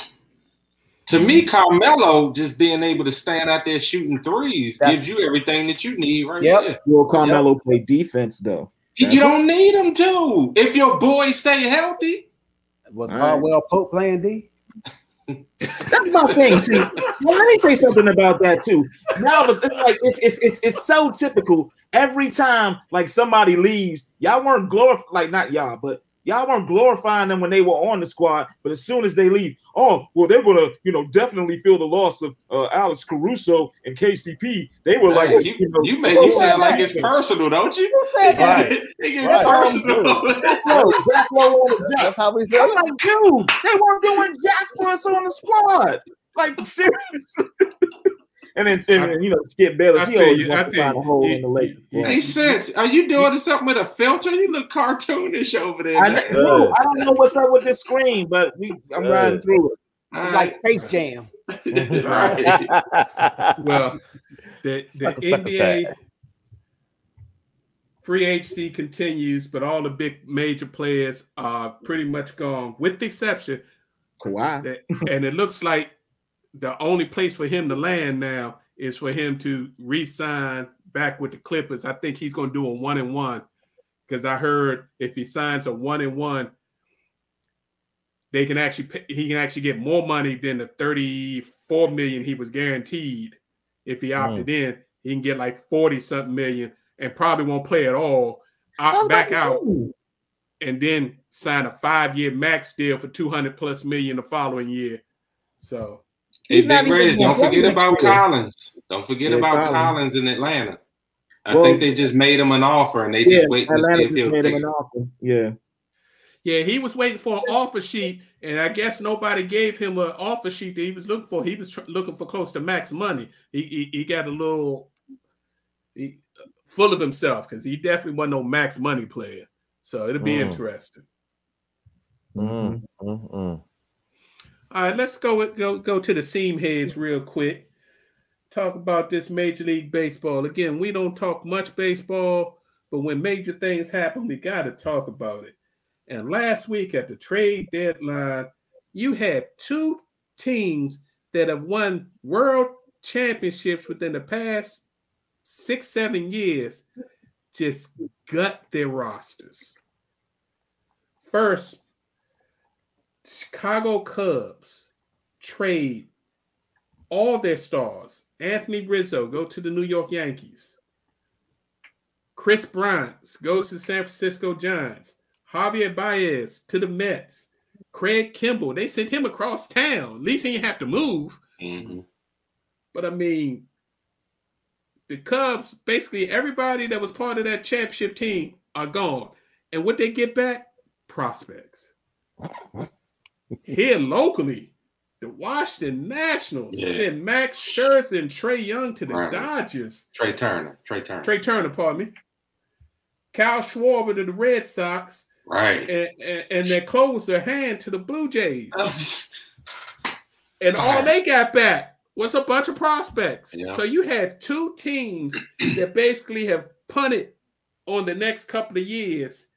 To me, mm-hmm. Carmelo just being able to stand out there shooting threes That's- gives you everything that you need right Yep. there. Will Carmelo play defense though? You you don't need him to. If your boys stay healthy, Was All Caldwell Pope playing D? That's my thing. See, well, let me say something about that too. Now it's, it's like it's, it's it's it's so typical. Every time like somebody leaves, y'all weren't glorified. like not y'all, but y'all weren't glorifying them when they were on the squad. But as soon as they leave, oh well, they're gonna you know definitely feel the loss of uh, Alex Caruso and KCP. They were like, you, you know, you make who it sound like it's personal, don't you? Who said that? Right. It gets Right. personal. no, Jack Lowe on the. That's how we I'm feel. like, dude, they weren't doing jack for us on the squad. Like, seriously. And then, and, you know, Skip Bayless, I he always you, wants to find a hole He- in the lake. he- Hey, Sense, are you doing something with a filter? You look cartoonish over there. I, man. know, I don't know what's up with this screen, but we I'm Yeah. riding through it. It's right. like Space Jam. right. Well, the, the Sucker, sucker, NBA sack. free agency continues, but all the big major players are pretty much gone, with the exception Kawhi. that, and it looks like the only place for him to land now is for him to re-sign back with the Clippers. I think he's going to do a one and one because I heard if he signs a one and one, they can actually pay, he can actually get more money than the thirty four million he was guaranteed if he hmm. opted in. He can get like forty something million and probably won't play at all. Opt back out and then sign a five year max deal for 200 plus million the following year. So, Hey, He's not Big Reg, don't forget about year. Collins. Don't forget Yeah, about Collins. Collins. in Atlanta. I Well, think they just made him an offer and they Yeah, just waiting to see Atlanta if he'll made take him it. an offer. Yeah. yeah, he was waiting for an offer sheet, and I guess nobody gave him an offer sheet that he was looking for. He was tr- looking for close to max money. He he, he got a little he, full of himself because he definitely wasn't no max money player. So it'll be Mm. interesting. Mm, mm, mm. All right, let's go go go to the seam heads real quick. Talk about this Major League Baseball. Again, we don't talk much baseball, but when major things happen, we got to talk about it. And last week at the trade deadline, you had two teams that have won world championships within the past six, seven years just gut their rosters. First, Chicago Cubs trade all their stars. Anthony Rizzo go to the New York Yankees. Kris Bryant goes to San Francisco Giants. Javier Baez to the Mets. Craig Kimbrel, they sent him across town. At least he didn't have to move. Mhm. But I mean, the Cubs, basically everybody that was part of that championship team are gone. And what they get back? Prospects. Here locally, the Washington Nationals Yeah. sent Max Scherzer and Trey Young to the. Dodgers. Trea Turner. Trea Turner. Trea Turner, pardon me. Kyle Schwarber to the Red Sox, Right. and, and, and they closed their hand to the Blue Jays. Oh, And all they got back was a bunch of prospects. Yeah. So you had two teams that basically have punted on the next couple of years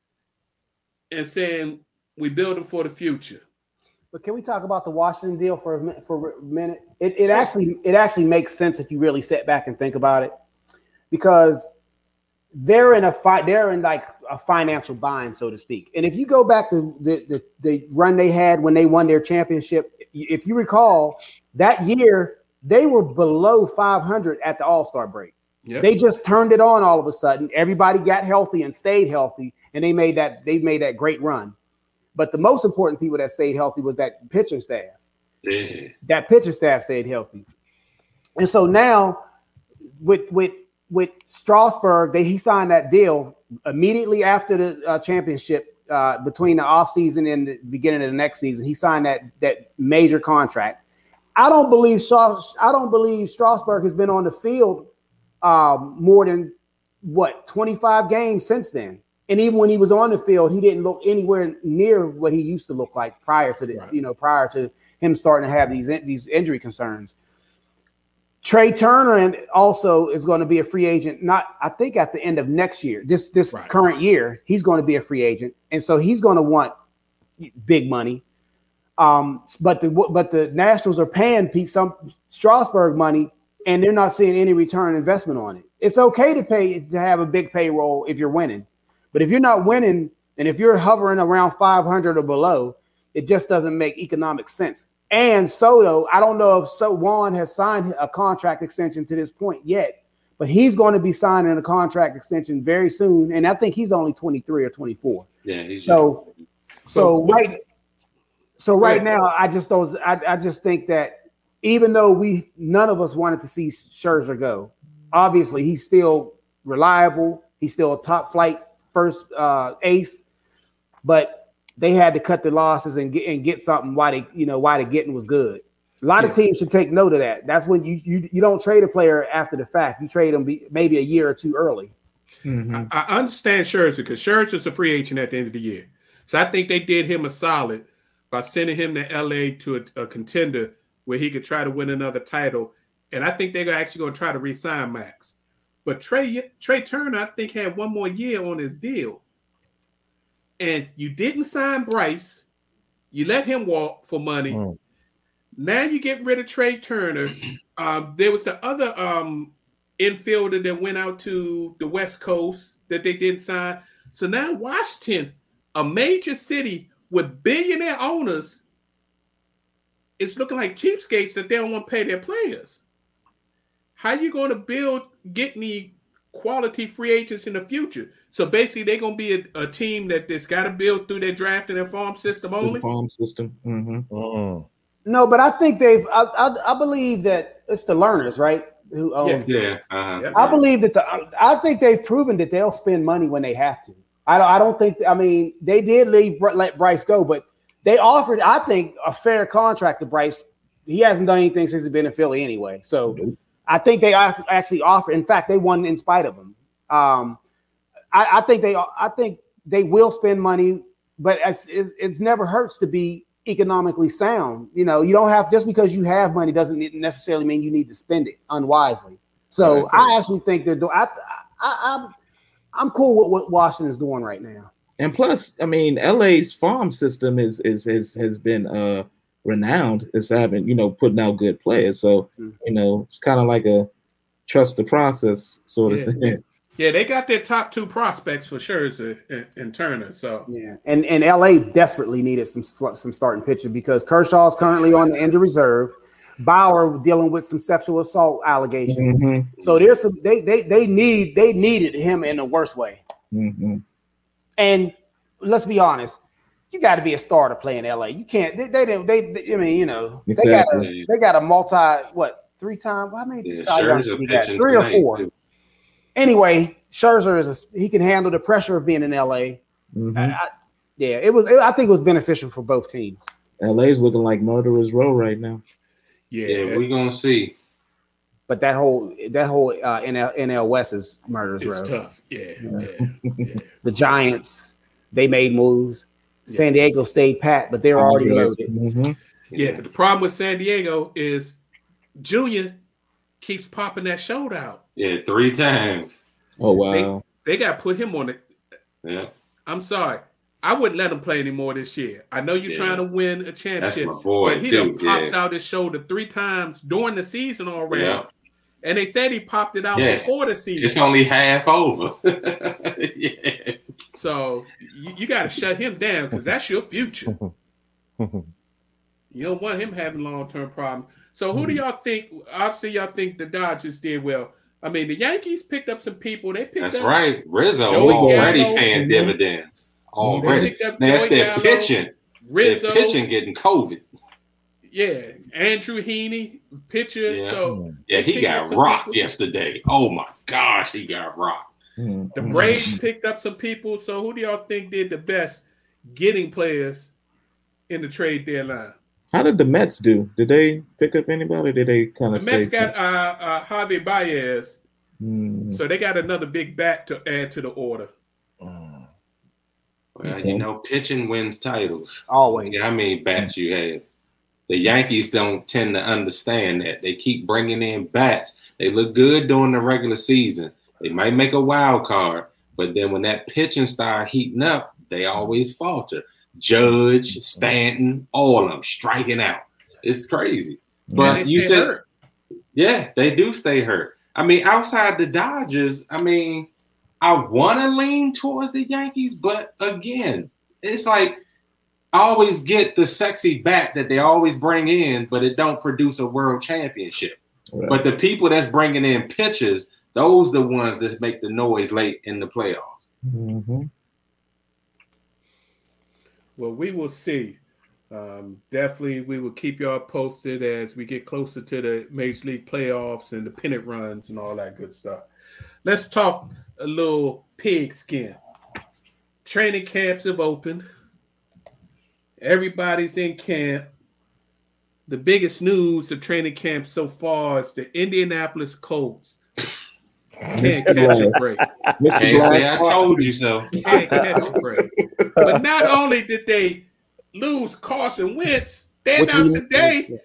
and saying we build them for the future. But can we talk about the Washington deal for a, for a minute? It, it actually it actually makes sense if you really sit back and think about it, because they're in a fight. They're in like a financial bind, so to speak. And if you go back to the, the the run they had when they won their championship, if you recall that year, they were below 500 at the All Star break. Yep. They just turned it on all of a sudden. Everybody got healthy and stayed healthy, and they made that they made that great run. But the most important people that stayed healthy was that pitching staff. yeah. That pitching staff stayed healthy. And so now with with with Strasburg, they he signed that deal immediately after the uh, championship uh, between the offseason and the beginning of the next season. He signed that that major contract. I don't believe I don't believe Strasburg has been on the field um, more than what 25 games since then. And even when he was on the field, he didn't look anywhere near what he used to look like prior to the, Right. you know, prior to him starting to have these these injury concerns. Trea Turner and also is going to be a free agent. Not, I think, at the end of next year. This this Right. current year, he's going to be a free agent, and so he's going to want big money. Um, but the but the Nationals are paying Pete some Strasburg money, and they're not seeing any return investment on it. It's okay to pay to have a big payroll if you're winning, but if you're not winning, and if you're hovering around 500 or below, it just doesn't make economic sense. And Soto, I don't know if so Juan has signed a contract extension to this point yet, but he's going to be signing a contract extension very soon, and I think he's only 23 or 24. Yeah. He's So, So so right, so right ahead. now, I just don't. I, I just think that even though we none of us wanted to see Scherzer go, obviously he's still reliable. He's still a top flight first uh, ace, but they had to cut the losses and get and get something. Why they, you know, why the getting was good. A lot of teams should take note of that. That's when you you, you don't trade a player after the fact. You trade them be, maybe a year or two early. Mhm. I, I understand Scherzer because Scherzer's a free agent at the end of the year. So I think they did him a solid by sending him to LA to a, a contender where he could try to win another title. And I think they're actually going to try to re-sign Max. But Trey Trea Turner, I think, had one more year on his deal. And you didn't sign Bryce. You let him walk for money. Mm. Now you get rid of Trea Turner. Um, there was the other um, infielder that went out to the West Coast that they didn't sign. So now Washington, a major city with billionaire owners, it's looking like cheapskates that they don't want to pay their players. How you going to build get any quality free agents in the future? So basically, they're going to be a, a team that that's got to build through their draft and their farm system The only. farm system. Mm-hmm. Mm-mm. No, but I think they've. I, I, I believe that it's the Lerners, right? Who own Yeah. Yeah. Uh-huh. I believe that the I think they've proven that they'll spend money when they have to. I don't I don't think I mean they did leave let Bryce go, but they offered I think a fair contract to Bryce. He hasn't done anything since he's been in Philly anyway. So I think they actually offered. In fact, they won in spite of them. Um, I, I think they I think they will spend money, but it's, it's, it's never hurts to be economically sound. You know, you don't have just because you have money doesn't necessarily mean you need to spend it unwisely. So. I actually think they're doing. I, I, I'm I'm cool with what Washington's doing right now. And plus, I mean, LA's farm system is is is has been uh renowned as having you know putting out good players. So Mhm. you know it's kind of like a trust the process sort of Yeah, thing. yeah. Yeah, they got their top two prospects for sure and, and Turner. So Yeah, and and LA desperately needed some some starting pitcher because Kershaw's currently on the injury reserve. Bauer dealing with some sexual assault allegations. Mhm, So there's some they they they need they needed him in the worst way. mhm. And let's be honest, you got to be a starter playing LA. You can't. They they didn't. They, they, I mean, you know, they got a they got a multi what three time? How many? Yeah, Cy Scherzer he got? Three or four. too. Anyway, Scherzer is a, he can handle the pressure of being in LA. Mhm. I- I- yeah, it was. I think it was beneficial for both teams. LA's looking like murderers row right now. yeah, Yeah, we're gonna see. But that whole that whole uh, NL, NL West is murderers it's row. tough. Yeah, yeah, yeah. The Giants they made moves. San Diego stayed pat, but they're already loaded. Mhm. Yeah, but the problem with San Diego is Junior keeps popping that shoulder out. Yeah, three times. Oh wow. They got to put him on it. Yeah, I'm sorry. I wouldn't let him play anymore this year. I know you're Yeah. trying to win a that's championship, my boy but he too. done popped Yeah, out his shoulder three times during the season already. yeah. And they said he popped it out Yeah. before the season. It's only half over. yeah. So you, you got to shut him down because that's your future. You don't want him having long term problems. So who do mm-hmm. y'all think? Obviously, y'all think the Dodgers did well. I mean, the Yankees picked up some people. They picked That's up. right. Rizzo Joey already Gallo. paying mm-hmm. dividends. Already. That's their Gallo, pitching. Rizzo, Their pitching getting COVID. yeah, Andrew Heaney, pitcher. Yeah. So Yeah, he got rocked yesterday. Oh my gosh, he got rocked. Mhm. the Braves picked up some people. So who do y'all think did the best getting players in the trade deadline? How did the Mets do? Did they pick up anybody? Did they kind of The of Mets got uh, uh, Javi Baez, Mhm. so they got another big bat to add to the order. Well, Okay. you know, pitching wins titles. Always. Yeah, how many bats you have? The Yankees don't tend to understand that. They keep bringing in bats. They look good during the regular season. They might make a wild card, but then when that pitching start heating up, they always falter. Judge, Stanton, all of them striking out. It's crazy. But they you said, hurt. yeah, they do stay hurt. I mean, outside the Dodgers, I mean, I want to lean towards the Yankees, but again, it's like I always get the sexy bat that they always bring in, but it don't produce a world championship. Right. But the people that's bringing in pitchers, those the ones that make the noise late in the playoffs. Mhm. Well, we will see. Um, definitely, we will keep y'all posted as we get closer to the Major League playoffs and the pennant runs and all that good stuff. Let's talk a little pigskin. Training camps have opened. Everybody's in camp. The biggest news of training camp so far is the Indianapolis Colts can't Mr. catch a break. Mr. Can't say I told you so. Can't catch a break. But not only did they lose Carson Wentz, they Which announced today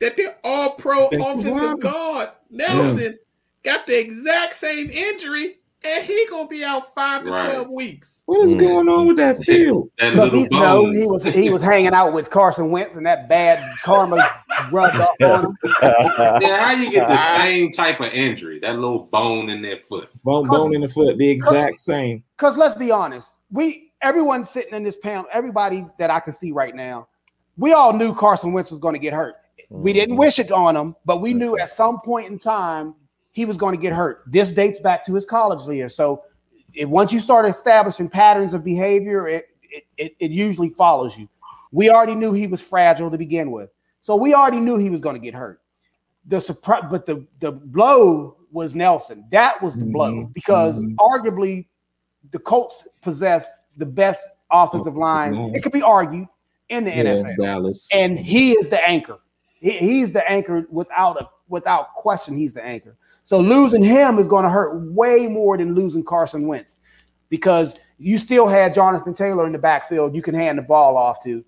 that their all pro Thank you, offensive guard, Nelson, got the exact same injury, and he gonna be out five to Right. twelve weeks. What is Mm. going on with that field? That Because little he, no, he was he was hanging out with Carson Wentz, and that bad karma rubbed off on him. yeah, how you get the same type of injury? That little bone in their foot. Bone, bone in the foot, the exact same. Because let's be honest, we everyone sitting in this panel, everybody that I can see right now, we all knew Carson Wentz was going to get hurt. We didn't wish it on him, but we knew at some point in time he was going to get hurt. This dates back to his college year. So if, once you start establishing patterns of behavior, it, it, it, it usually follows you. We already knew he was fragile to begin with. So we already knew he was going to get hurt. The surprise, but the, the blow was Nelson. That was the blow Mhm. because Mhm. arguably the Colts possess the best offensive line. line. It could be argued in the Yeah, NFL Dallas. and he is the anchor. He- he's the anchor without a without question. He's the anchor. So losing him is going to hurt way more than losing Carson Wentz because you still had Jonathan Taylor in the backfield. You can hand the ball off to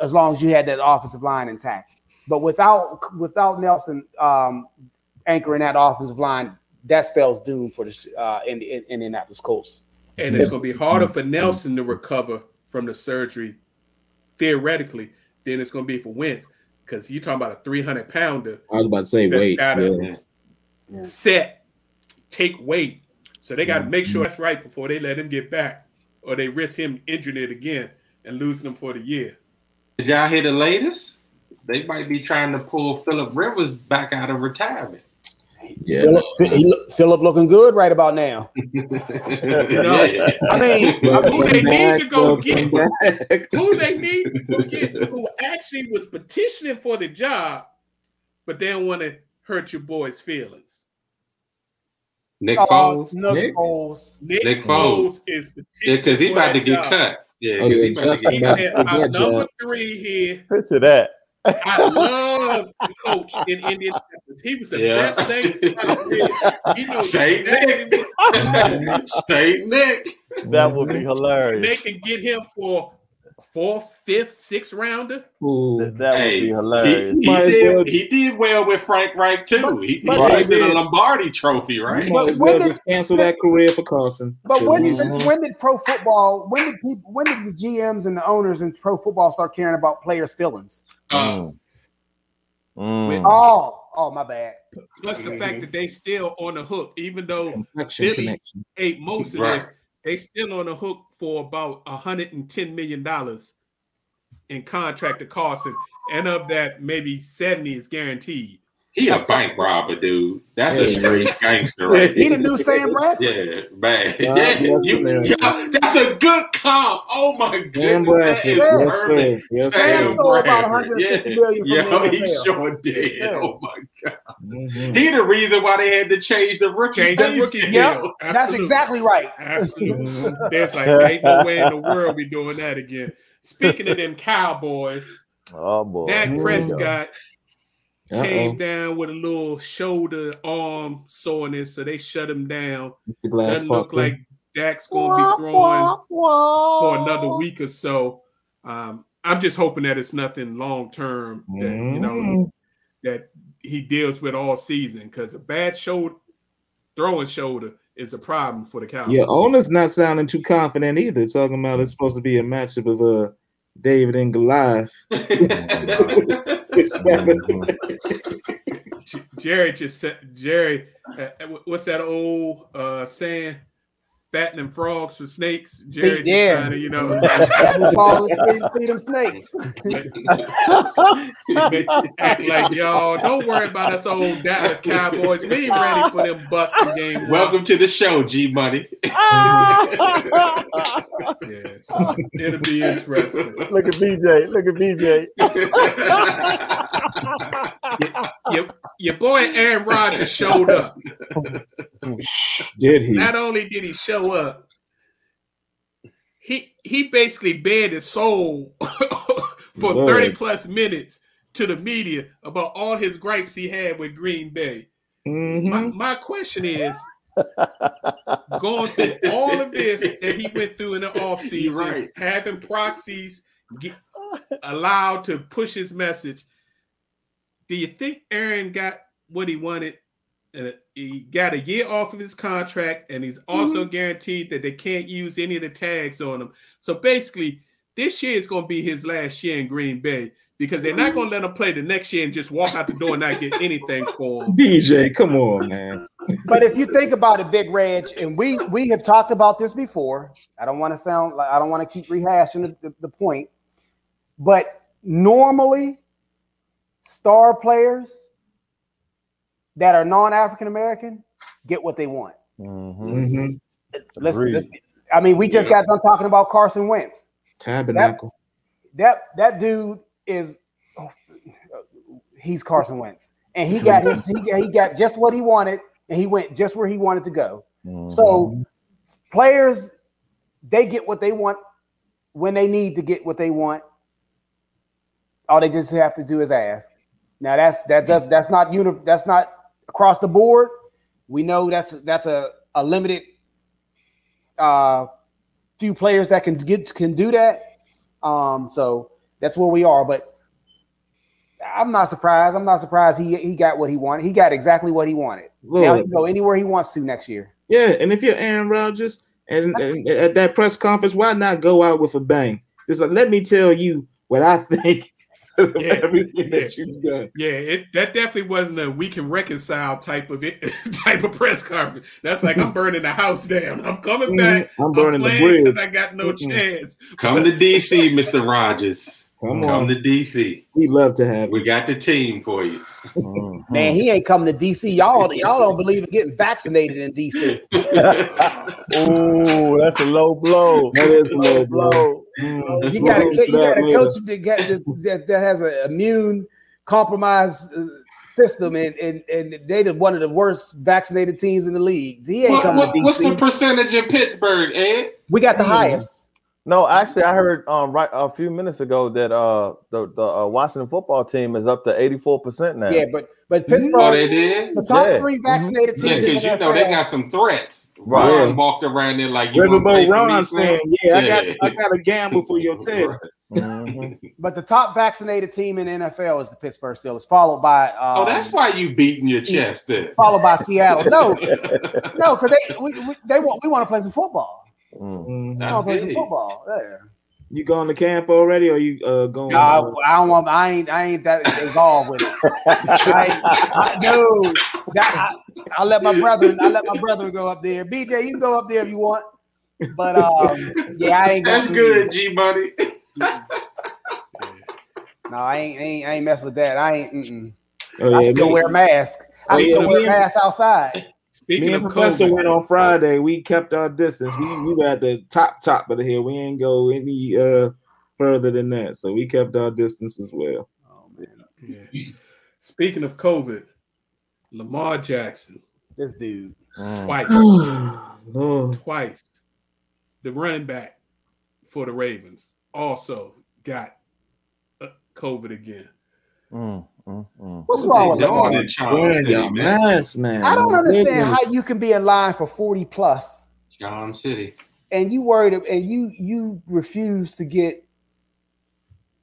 as long as you had that offensive line intact. But without without Nelson um, anchoring that offensive line, that spells doom for the uh, in, in, in Indianapolis Colts. And it's gonna be harder for Nelson to recover from the surgery, theoretically, than it's gonna be for Wentz. Because you're talking about a 300 pounder I was about to say, weight. yeah. Yeah. set, take weight. So they got to mm-hmm. make sure that's right before they let him get back, or they risk him injuring it again and losing him for the year. Did y'all hear the latest? They might be trying to pull Philip Rivers back out of retirement. Yeah. Philip, he look- Philip looking good right about now. Yeah. I mean, Who they need to go get? get? Who they need to go get? Who actually was petitioning for the job, but they don't want to hurt your boy's feelings. Nick Oh, Foles. Nick Nick? Foles. Nick, Nick Foles. Foles. is petitioning Yeah, because he for about to that get job. cut. Yeah, Oh, because yeah, he about to get about cut. "I'm number three here. Picture that. I love the coach in Indianapolis. He was the Yeah. best thing about the He knows Saint exactly what Saint Nick. That would be hilarious. they hilarious. can get him for fourth, fifth, sixth rounder. Ooh. That would Hey, be hilarious. he Might as well- did, he did well with Frank Reich too. He, he but- wasted Right. a Lombardi trophy, right? You might as when well did- cancel that career for Carson. But when Mhm. since when did pro football? When did people? When did the GMs and the owners in pro football start caring about players' feelings? Uh, Mm. Mm. Oh, oh, my bad. Plus the fact that they still on the hook, even though complexion Philly- connection. ate most of Right. this, they still on the hook for about hundred and ten million dollars in contract to Carson, and of that, maybe seventy is guaranteed. He a bank robber, dude. That's a Yeah. straight gangster, right? He the new Sam Bradford. Yeah, man. God Yeah, bless you- America. yeah, that's a good comp. Oh my Dan goodness, that Bradford. is Yes, perfect. Yes, Sam sir. stole about Bradford. 150 yeah. million from Yeah, the he NFL. sure did. Yeah. Oh my god, Mhm. he the reason why they had to change the rookie. Change the rookie deal. Yep, that's exactly right. Absolutely. There's like ain't no way in the world we doing that again. Speaking of them Cowboys, Oh boy. Dak Mm. Prescott came Uh-oh. down with a little shoulder arm soreness, so they shut him down. Doesn't look Parker. like Dak's going to be throwing for another week or so. Um, I'm just hoping that it's nothing long term that you know Mhm. that he deals with all season because a bad shoulder, throwing shoulder, is a problem for the Cowboys. Your owner's not sounding too confident either. Talking about it's supposed to be a matchup of uh David and Goliath. Jerry just said, Jerry, uh, what's that old uh, saying? Fattening frogs for snakes. Jerry Yeah. trying to, you know, We'll fall and feed, feed them snakes. act like y'all don't worry about us old Dallas Cowboys. We ain't ready for them Bucs in game. Welcome to the show, G Money. Yeah, so it'll be interesting. Look at BJ. Look at BJ. Your, your boy Aaron Rodgers showed up. Did he? Not only did he show up, he he basically bared his soul for Lord. 30 plus minutes to the media about all his gripes he had with Green Bay. Mhm. My, my question is going through all of this that he went through in the offseason, right. having proxies get allowed to push his message. Do you think Aaron got what he wanted? He got a year off of his contract, and he's also mm-hmm. guaranteed that they can't use any of the tags on him. So basically, this year is going to be his last year in Green Bay because they're not going to let him play the next year and just walk out the door and not get anything for him. DJ, come on, man. But if you think about it, Big Reg, and we we have talked about this before. I don't want to sound like I don't want to keep rehashing the, the, the point, but normally, star players that are non-African American get what they want. Mhm. Mhm. Let's, Agreed. let's- I mean, we just Yeah. got done talking about Carson Wentz. Tabernacle. That that dude is oh, he's Carson Wentz, and he got his he, he got just what he wanted, and he went just where he wanted to go. Mhm. So players, they get what they want when they need to get what they want. All they just have to do is ask. Now that's that does that's not uni- that's not across the board. We know that's that's a, a limited uh few players that can get can do that. Um, so that's where we are. But I'm not surprised. I'm not surprised he he got what he wanted. He got exactly what he wanted. Now he can go anywhere he wants to next year. Yeah, and if you're Aaron Rodgers and, and at that press conference, why not go out with a bang? Just like, let me tell you what I think Yeah, everything yeah. that you've done. Yeah, it that definitely wasn't a we can reconcile type of it, type of press conference. That's like I'm burning the house down. I'm coming back. I'm burning the playing bridge. because I got no chance. Come to DC, Mr. Rogers. Come Come on, to DC. we love to have We you. got the team for you. Mhm. Man, he ain't coming to DC. Y'all, y'all don't believe in getting vaccinated in DC. oh, that's a low blow. That is a low blow. Mm. You got a, you got a coach that, got this, that, that has an immune compromised uh, system, and, and and they the one of the worst vaccinated teams in the league. He ain't What- coming what- to DC. what's the percentage in Pittsburgh, Ed? we got the Mm. highest. No, actually, I heard um right a few minutes ago that uh the the uh, Washington football team is up to eighty four percent now. Yeah, but but Oh, Pittsburgh, they did? the top Yeah. three vaccinated Yeah, teams in because the you know they got some threats. Right. Ron walked around there like you gonna Riverboat Ron me, saying, "Yeah, I got, I got to gamble for your team." Right. Mhm. But the top vaccinated team in NFL is the Pittsburgh Steelers, followed by um, Oh, that's why you beating your chest there. followed by Seattle. No, no, because they we, we they want we want to play some football. Mm. We I want to play some football. Yeah. You going to camp already, or you uh, going? No, I, I don't want. I ain't. I ain't that involved with it. I, ain't- I, no, that, I, I let my brother. I let my brother go up there. BJ, you can go up there if you want. But um, yeah, I ain't. That's good, G buddy. No, I ain't. I ain't, I ain't mess with that. I ain't. Mm-mm. oh, I still me, wear a mask. I Oh, yeah, still wear a mask outside. Speaking me and Professor COVID, went on Friday. We kept our distance. We we were at the top top of the hill. We ain't go any uh further than that. So we kept our distance as well. Oh man, Yeah. Speaking of COVID, Lamar Jackson this dude. Mm. twice, Lord. twice, the running back for the Ravens also got uh, COVID again. Mm, mm, mm. What's wrong with they doing Lamar? in Charles Wearing City, your man? mask, man. I don't understand how you can be in line for forty plus Charles City. and you worried and you you refuse to get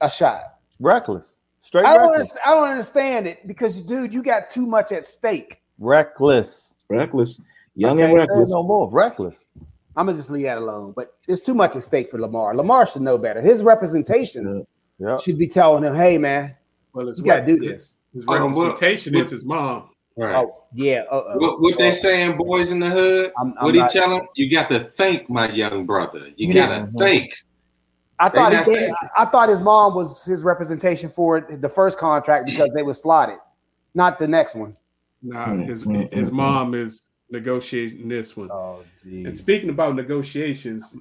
a shot. Reckless. Straight I don't reckless. understand, I don't understand it because dude, you got too much at stake. Reckless. reckless, young and can't say it reckless. No more. Reckless. I'm gonna just leave that alone. But there's too much at stake for Lamar. Lamar should know better. His representation Yeah. should be telling him, "Hey, man, Well, his you gotta do this." His Oh, well, representation well- is his mom. Right. Oh yeah. Uh-oh. What, what they saying, boys in the hood? I'm, I'm What he not- tell him? You got to thank my young brother. You You gotta didn't- thank. I thought he not I thought his mom was his representation for the first contract because they were slotted, not the next one. Nah, Mm, his mm, his mm, mom is negotiating this one. Oh, And speaking about negotiations,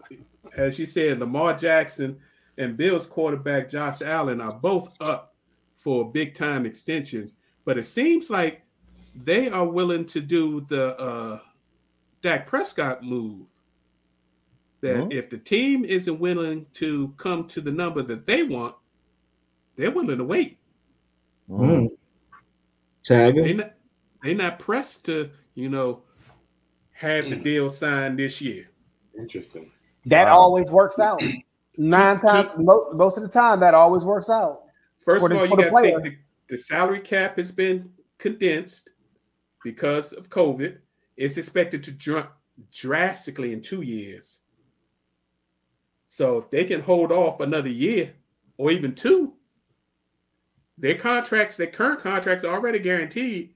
as you said, Lamar Jackson and Bills quarterback Josh Allen are both up for big time extensions, but it seems like they are willing to do the uh, Dak Prescott move. That Mhm. if the team isn't willing to come to the number that they want, they're willing to wait. Mm. Mm. Tiger. They not they not pressed to you know have the Mm. deal signed this year. Interesting. That Wow. always works out. Nine times, most of the time, that always works out. First of all, you got to think the, the salary cap has been condensed because of COVID. It's expected to jump drastically in two years. So if they can hold off another year or even two, their contracts, their current contracts are already guaranteed.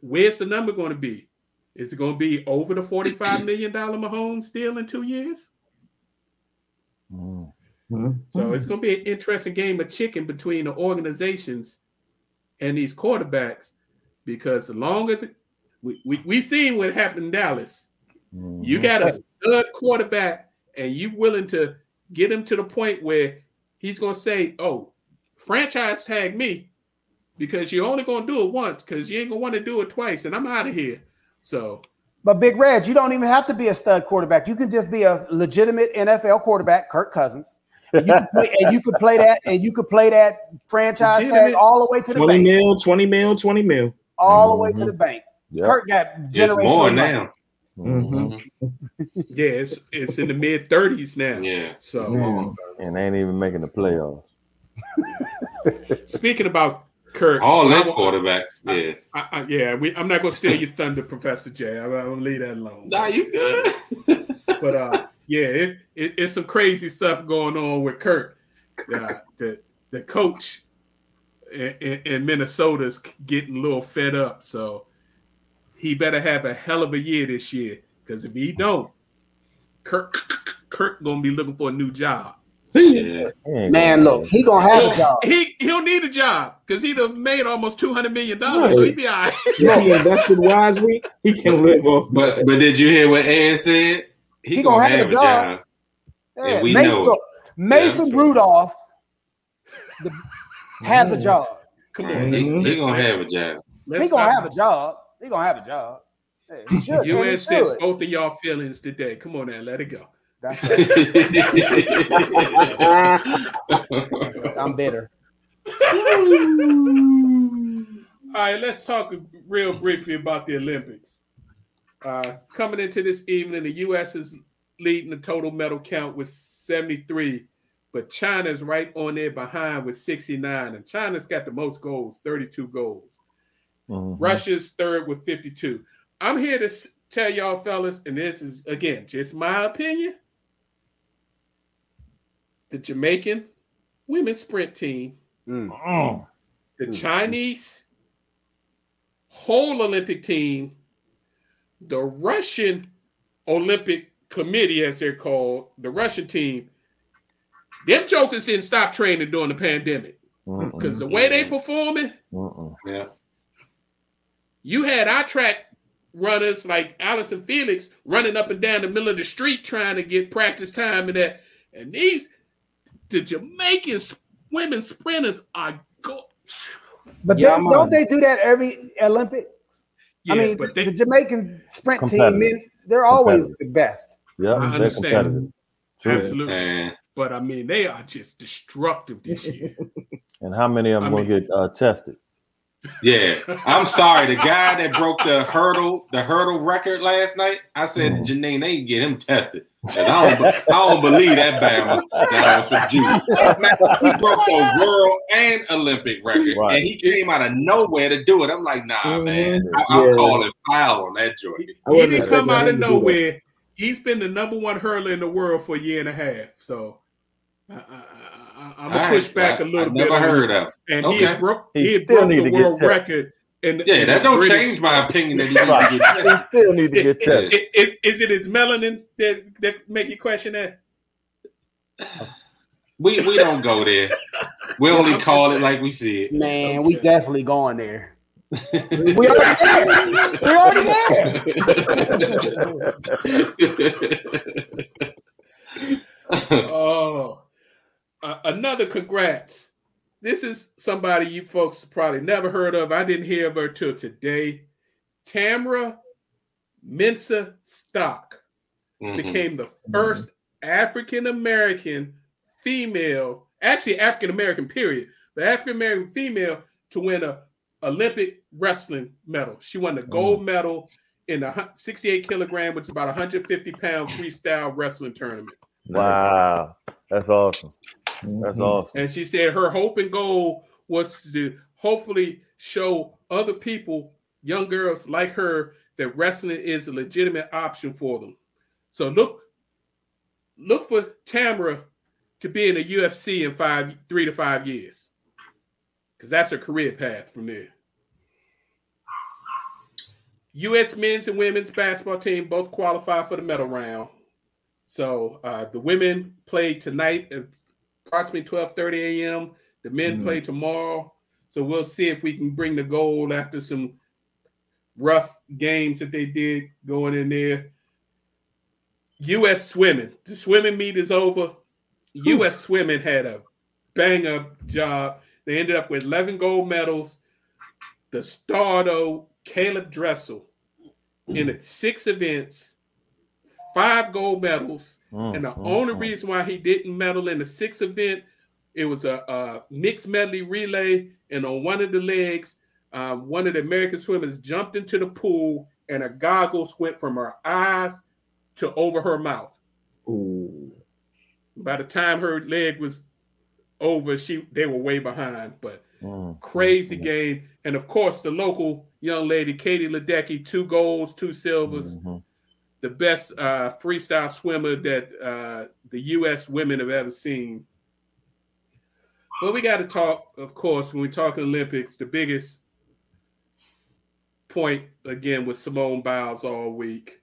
Where's the number going to be? Is it going to be over the $45 million Mahomes deal in two years? Mm. Mm. So it's going to be an interesting game of chicken between the organizations and these quarterbacks because the longer the, we, we we seen what happened in Dallas, Mhm. you got a stud quarterback and you willing to get him to the point where he's going to say, "Oh, franchise tag me," because you're only going to do it once because you ain't going to want to do it twice, and I'm out of here. So But Big Red, you don't even have to be a stud quarterback. You can just be a legitimate NFL quarterback, Kirk Cousins. And you can play, and you could play that, and you could play that franchise tag all the way to the 20 bank. mil, 20 mil, 20 mil. All the way to Mhm. the bank. Yep. Kirk got It's more money. now. Mhm. yeah, it's it's in the mid 30s now. Yeah. So. And they ain't even making the playoffs. speaking about Kirk, All I them wa- quarterbacks. Yeah. I, I, yeah, we, I'm not gonna steal your thunder, Professor J. I'm, I'm gonna leave that alone. Nah, you good. But uh, yeah, it, it, it's some crazy stuff going on with Kirk. Uh, the the coach and, and, and Minnesota's getting a little fed up. So he better have a hell of a year this year. Because if he don't, Kirk Kirk gonna be looking for a new job. Yeah. Man, look, he gonna have a job. He he'll need a job because he done made almost two hundred million dollars, so he be all right. If he invested wisely, he can live off. But but did you hear what Ed said? He gonna have a job. And we Mason, know it. look, Mason Yeah. Rudolph the, has a job. Come on, He, he gonna have a job. let's He gonna have a job. He gonna have a job. Yeah, he should. You and he insist both of y'all feelings today. Come on now, let it go. That's right. I'm bitter. All right, let's talk real briefly about the Olympics. Uh, coming into this evening, the U.S. is leading the total medal count with 73, but China's right on there behind with 69, and China's got the most goals, 32 goals. Mhm. Russia's third with 52. I'm here to tell y'all, fellas, and this is again just my opinion. The Jamaican women's sprint team, Mm. Mm. the Hmm. Chinese whole Olympic team, the Russian Olympic Committee, as they're called, the Russian team, them jokers didn't stop training during the pandemic because the way they performing, Mm-mm. yeah. you had our track runners like Allyson Felix running up and down the middle of the street trying to get practice time and that. And these, the Jamaican women sprinters are go. But Yeah, don't, don't they do that every Olympic? Yeah, I mean, but the, they, the Jamaican sprint team, Competitive. men, they're always the best. Yeah, I understand. absolutely. And But I mean, they are just destructive this year. And how many of them I gonna get uh, tested? Yeah, I'm sorry. The guy that broke the hurdle, the hurdle record last night, I said mm. to Janine, they can get him tested. I don't, I don't believe that Bama that was some juice. He broke the world and Olympic record, Right. and he came out of nowhere to do it. I'm like, nah, mm-hmm. man, Mhm. I, I'm Yeah. calling foul on that joint. I he wasn't didn't come expecting out him of to do that. nowhere. He's been the number one hurler in the world for a year and a half. So I, I, I, I'm gonna push right, back I- a little I bit. Never heard of. and he had broke He he had still broke need the to get world tested. record. In the, Yeah, in that don't British- change my opinion that he need to get They tested. still need to get Is, tested. is, is it his melanin that, that make you question that? We we don't go there. We only call it like we see it. Man, we definitely going there. We already there. We already there. Oh, uh, another congrats. This is somebody you folks probably never heard of. I didn't hear of her till today. Tamra Mensa Stock Mhm. became the first African American female, actually African American period, the African American female to win a Olympic wrestling medal. She won the gold medal in the 68 kilogram, which is about 150 pound freestyle wrestling tournament. Wow, that's awesome. That's Mhm. awesome. And she said her hope and goal was to hopefully show other people, young girls like her, that wrestling is a legitimate option for them. So look, look for Tamara to be in the UFC in five, three to five years, because that's her career path from there. U.S. men's and women's basketball team both qualify for the medal round. So uh, the women play tonight at approximately 12:30 a.m. The men Mhm. play tomorrow. So we'll see if we can bring the gold after some rough games that they did going in there. U.S. swimming. The swimming meet is over. U.S. swimming had a bang up job. They ended up with 11 gold medals. The star, though, Caeleb Dressel, in its six events, five gold medals. Mm, And the mm, only mm. reason why he didn't medal in the sixth event, it was a, a mixed medley relay, and on one of the legs, um, one of the American swimmers jumped into the pool, and her goggles went from her eyes to over her mouth. Ooh. By the time her leg was over, she they were way behind. But Mm, crazy mm, game, and of course the local young lady Katie Ledecky, two golds, two silvers. mhm. The best uh, freestyle swimmer that uh, the U.S. women have ever seen. But we got to talk, of course, when we talk Olympics, the biggest point again with Simone Biles all week.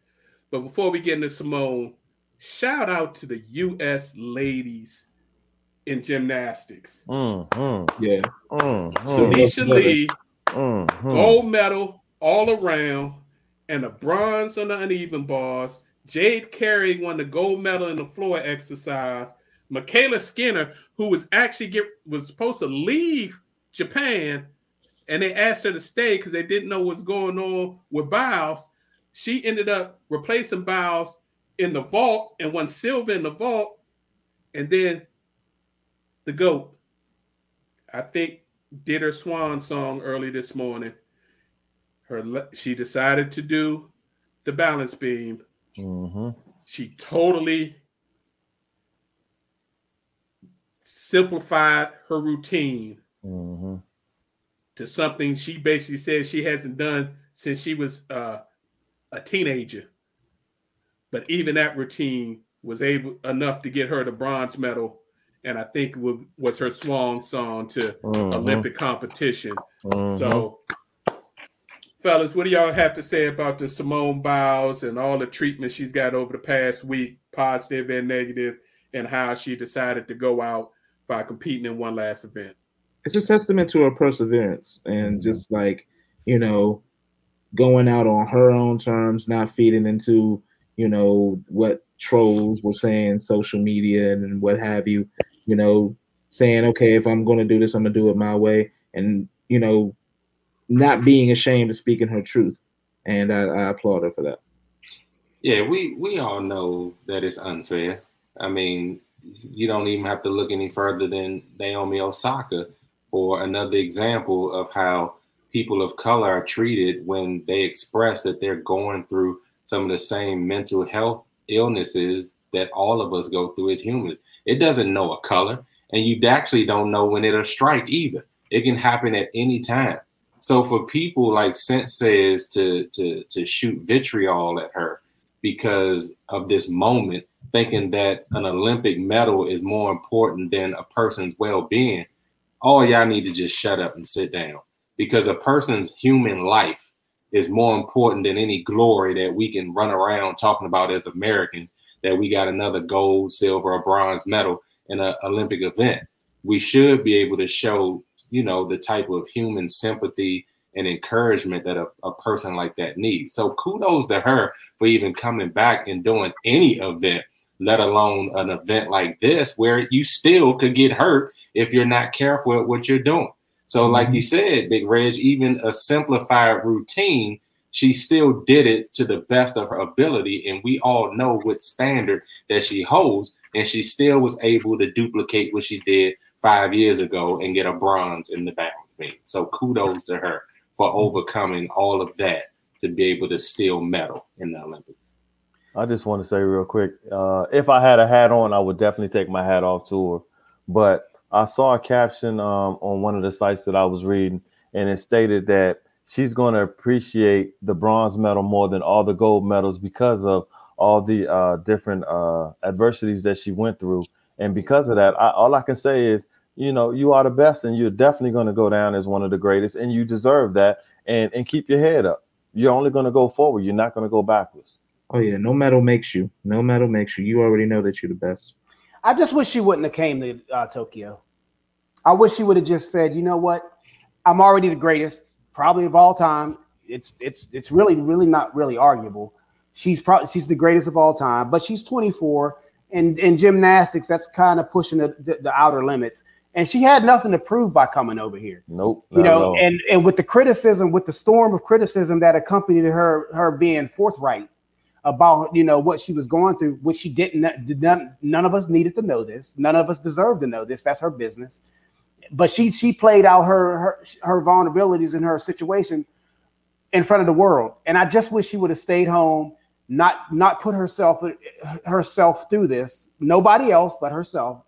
But before we get into Simone, shout out to the U.S. ladies in gymnastics. Mm-hmm. Yeah. Mm-hmm. Sunisa Lee, Mm-hmm. gold medal all around, and a bronze on the uneven bars. Jade Carey won the gold medal in the floor exercise. MyKayla Skinner, who was actually get was supposed to leave Japan, and they asked her to stay because they didn't know what's going on with Biles. She ended up replacing Biles in the vault and won silver in the vault. And then the GOAT, I think, did her swan song early this morning. Her le- she decided to do the balance beam. Mm-hmm. She totally simplified her routine Mm-hmm. to something she basically said she hasn't done since she was uh, a teenager. But even that routine was able enough to get her the bronze medal, and I think wa- was her swan song to Mhm. Olympic competition. So, fellas, what do y'all have to say about the Simone Biles and all the treatment she's got over the past week, positive and negative, and how she decided to go out by competing in one last event? it's a testament to her perseverance and mm-hmm. just like you know going out on her own terms not feeding into you know what trolls were saying social media and what have you you know saying okay if i'm going to do this i'm going to do it my way and you know not being ashamed of speaking her truth and i, I applaud her for that Yeah, we we all know that it's unfair. I mean, you don't even have to look any further than Naomi Osaka for another example of how people of color are treated when they express that they're going through some of the same mental health illnesses that all of us go through as humans. It doesn't know a color, and you actually don't know when it'll strike either. It can happen at any time. So for people like Sense says to to to shoot vitriol at her because of this moment, thinking that an Olympic medal is more important than a person's well-being, all y'all need to just shut up and sit down. Because a person's human life is more important than any glory that we can run around talking about as Americans that we got another gold, silver, or bronze medal in an Olympic event. We should be able to show, you know, the type of human sympathy and encouragement that a, a person like that needs. So kudos to her for even coming back and doing any event, let alone an event like this where you still could get hurt if you're not careful at what you're doing. So, mm-hmm. like you said, Big Reg, even a simplified routine, she still did it to the best of her ability. And we all know what standard that she holds. And she still was able to duplicate what she did five years ago and get a bronze in the balance beam. So kudos to her for overcoming all of that to be able to still medal in the Olympics. I just want to say real quick, uh, if I had a hat on, I would definitely take my hat off to her. But I saw a caption um, on one of the sites that I was reading, and it stated that she's going to appreciate the bronze medal more than all the gold medals because of all the uh, different uh, adversities that she went through. And because of that, I, all I can say is, you know, you are the best, and you're definitely going to go down as one of the greatest, and you deserve that. And and keep your head up. You're only going to go forward. You're not going to go backwards. oh yeah no medal makes you no medal makes you you already know that you're the best I just wish she wouldn't have came to uh, Tokyo. I wish she would have just said, you know what, I'm already the greatest, probably of all time. It's it's it's really really not really arguable. She's probably she's the greatest of all time, but she's 24, and in gymnastics, that's kind of pushing the, the, the outer limits. And she had nothing to prove by coming over here. Nope. you know and and with the criticism with the storm of criticism that accompanied her her being forthright about you know what she was going through which she didn't did none, none of us needed to know this. None of us deserved to know this. That's her business. But she she played out her her her vulnerabilities in her situation in front of the world. And i just wish she would have stayed home not not put herself herself through this. Nobody else but herself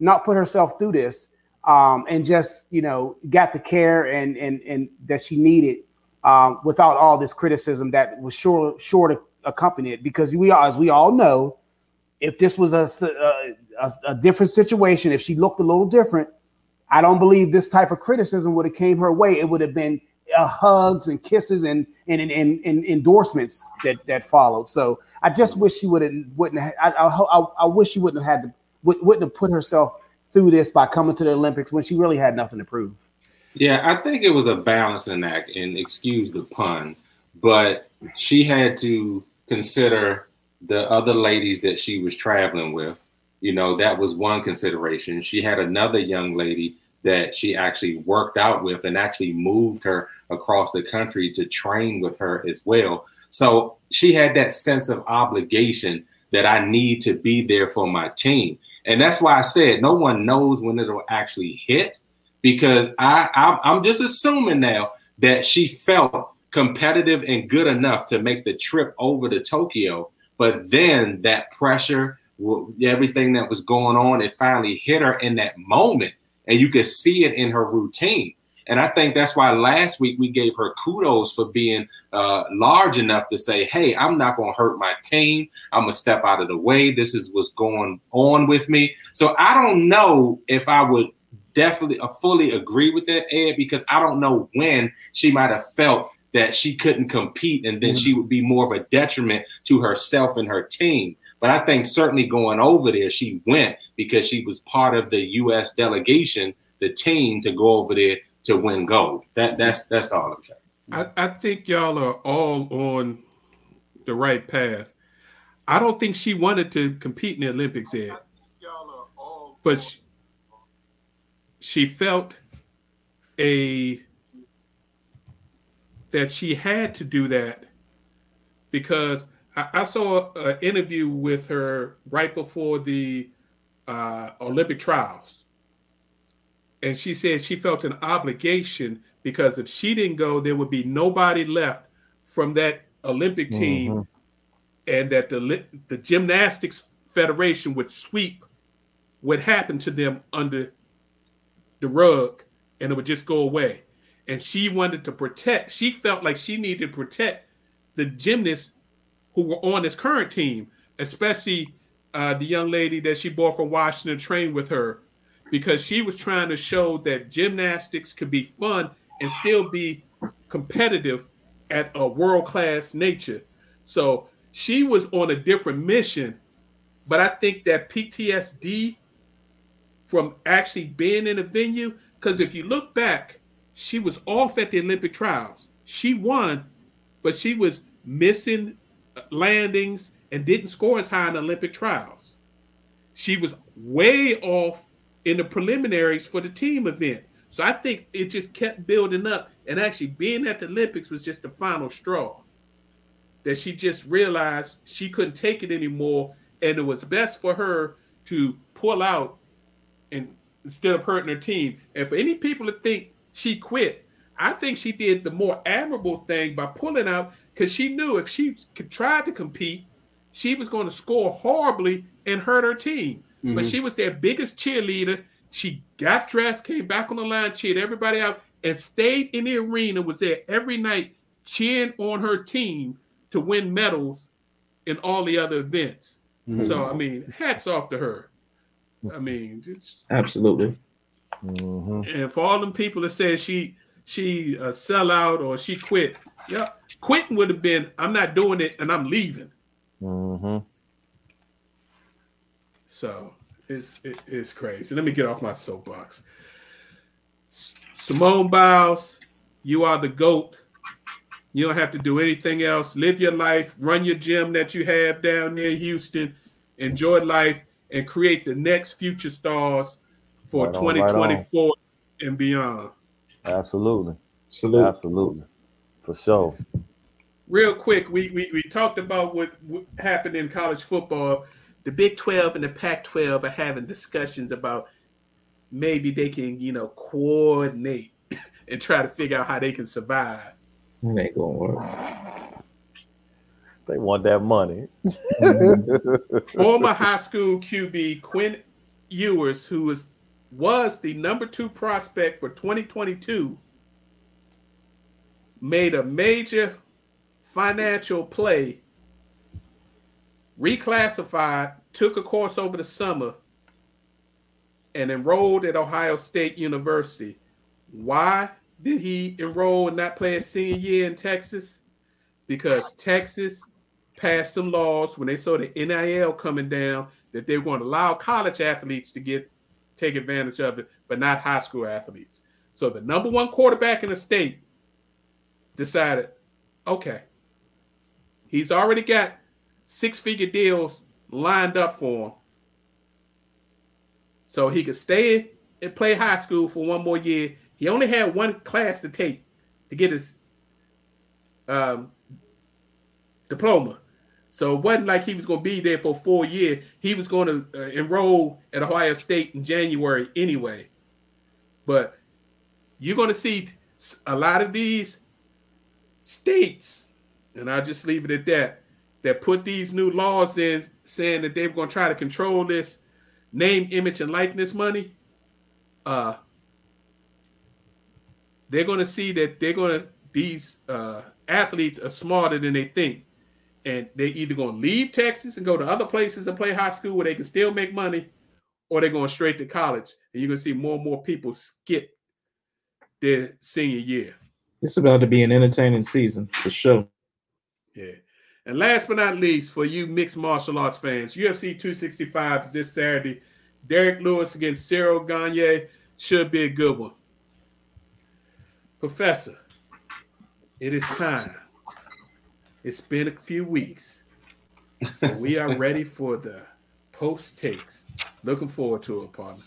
not put herself through this um, and just you know got the care and and and that she needed um, without all this criticism that was sure sure to accompany it because we are as we all know if this was a a different situation if she looked a little different I don't believe this type of criticism would have came her way. It would have been uh, hugs and kisses and and, and and, and endorsements that that followed. So I just wish she would have wouldn't. Have, I, I, I wish she wouldn't have had to wouldn't have put herself through this by coming to the Olympics when she really had nothing to prove. Yeah, I think it was a balancing act, and excuse the pun, but she had to consider the other ladies that she was traveling with. You know, that was one consideration. She had another young lady that she actually worked out with and actually moved her across the country to train with her as well. So she had that sense of obligation that I need to be there for my team. And that's why I said no one knows when it'll actually hit because I, I am just assuming now that she felt competitive and good enough to make the trip over to Tokyo. But then that pressure, everything that was going on, it finally hit her in that moment and you could see it in her routine. And I think that's why last week we gave her kudos for being uh, large enough to say, "Hey, I'm not going to hurt my team. I'm gonna step out of the way. This is what's going on with me." So I don't know if I would definitely uh, fully agree with that, Ed, because I don't know when she might have felt that she couldn't compete, and then mm-hmm. she would be more of a detriment to herself and her team. But I think certainly going over there, she went because she was part of the U.S. delegation, the team to go over there to win gold. That that's that's all I'm saying. I, I think y'all are all on the right path. I don't think she wanted to compete in the Olympics yet, but she, she felt a that she had to do that because I, I saw an interview with her right before the uh, Olympic trials. And she said she felt an obligation because if she didn't go, there would be nobody left from that Olympic team, mm-hmm. and that the the gymnastics federation would sweep what happened to them under the rug, and it would just go away. And she wanted to protect. She felt like she needed to protect the gymnasts who were on this current team, especially uh, the young lady that she brought from Washington trained with her, because she was trying to show that gymnastics could be fun and still be competitive at a world class nature. So she was on a different mission, but I think that PTSD from actually being in a venue, because if you look back, she was off at the Olympic trials. She won, but she was missing landings and didn't score as high in the Olympic trials. She was way off in the preliminaries for the team event. So I think it just kept building up. And actually, being at the Olympics was just the final straw. That she just realized she couldn't take it anymore. And it was best for her to pull out and instead of hurting her team. And for any people to think she quit, I think she did the more admirable thing by pulling out because she knew if she tried to compete, she was going to score horribly and hurt her team. Mm-hmm. But she was their biggest cheerleader. She got dressed, came back on the line, cheered everybody out, and stayed in the arena, was there every night cheering on her team to win medals in all the other events. Mm-hmm. So, I mean, hats off to her. I mean, just absolutely. Mm-hmm. And for all them people that say she she uh, sell out or she quit, yeah, quitting would have been I'm not doing it and I'm leaving. Mm-hmm. So it's it, it's crazy. Let me get off my soapbox. S- Simone Biles, you are the goat. You don't have to do anything else. Live your life, run your gym that you have down near Houston, enjoy life, and create the next future stars for right 2024 right and beyond. Absolutely. Salute. Absolutely. For sure real quick, we, we, we talked about what, what happened in college football. The Big 12 and the Pac 12 are having discussions about maybe they can, you know, coordinate and try to figure out how they can survive. It ain't gonna work. They want that money. Former high school QB Quinn Ewers, who was was the number two prospect for 2022, made a major financial play, reclassified, took a course over the summer, and enrolled at Ohio State University. Why did he enroll and not play his senior year in Texas? Because Texas passed some laws when they saw the NIL coming down that they were going to allow college athletes to get take advantage of it, but not high school athletes. So the number one quarterback in the state decided, okay, he's already got six-figure deals lined up for him. So he could stay and play high school for one more year. He only had one class to take to get his um, diploma. So it wasn't like he was going to be there for four years. He was going to uh, enroll at Ohio State in January anyway. But you're going to see a lot of these states, and I'll just leave it at that, that put these new laws in saying that they're going to try to control this name, image, and likeness money. Uh, they're going to see that they're going to, these uh, athletes are smarter than they think and they either going to leave Texas and go to other places and play high school where they can still make money, or they're going straight to college. And you're going to see more and more people skip their senior year. It's about to be an entertaining season for sure. Yeah. And last but not least, for you mixed martial arts fans, UFC 265 is this Saturday. Derrick Lewis against Ciryl Gane should be a good one. Professor, it is time it's been a few weeks. we are ready for the post takes. Looking forward to it, partner.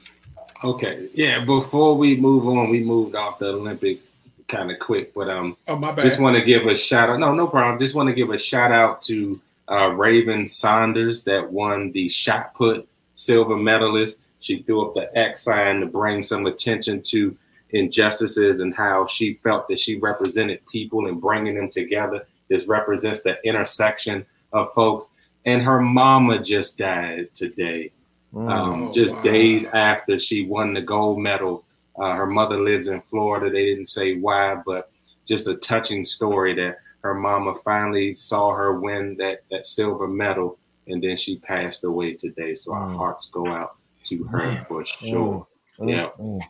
Okay. Yeah. Before we move on, we moved off the Olympics kind of quick, but um, oh my bad. Just want to give a shout out. No, no problem. Just want to give a shout out to uh, Raven Saunders that won the shot put silver medalist. She threw up the X sign to bring some attention to injustices and how she felt that she represented people and bringing them together. This represents the intersection of folks. And her mama just died today, mm. um, oh, just wow. days after she won the gold medal. Uh, her mother lives in Florida. They didn't say why, but just a touching story that her mama finally saw her win that that silver medal, and then she passed away today. So mm. our hearts go out to her for sure. Mm. Yeah. Mm.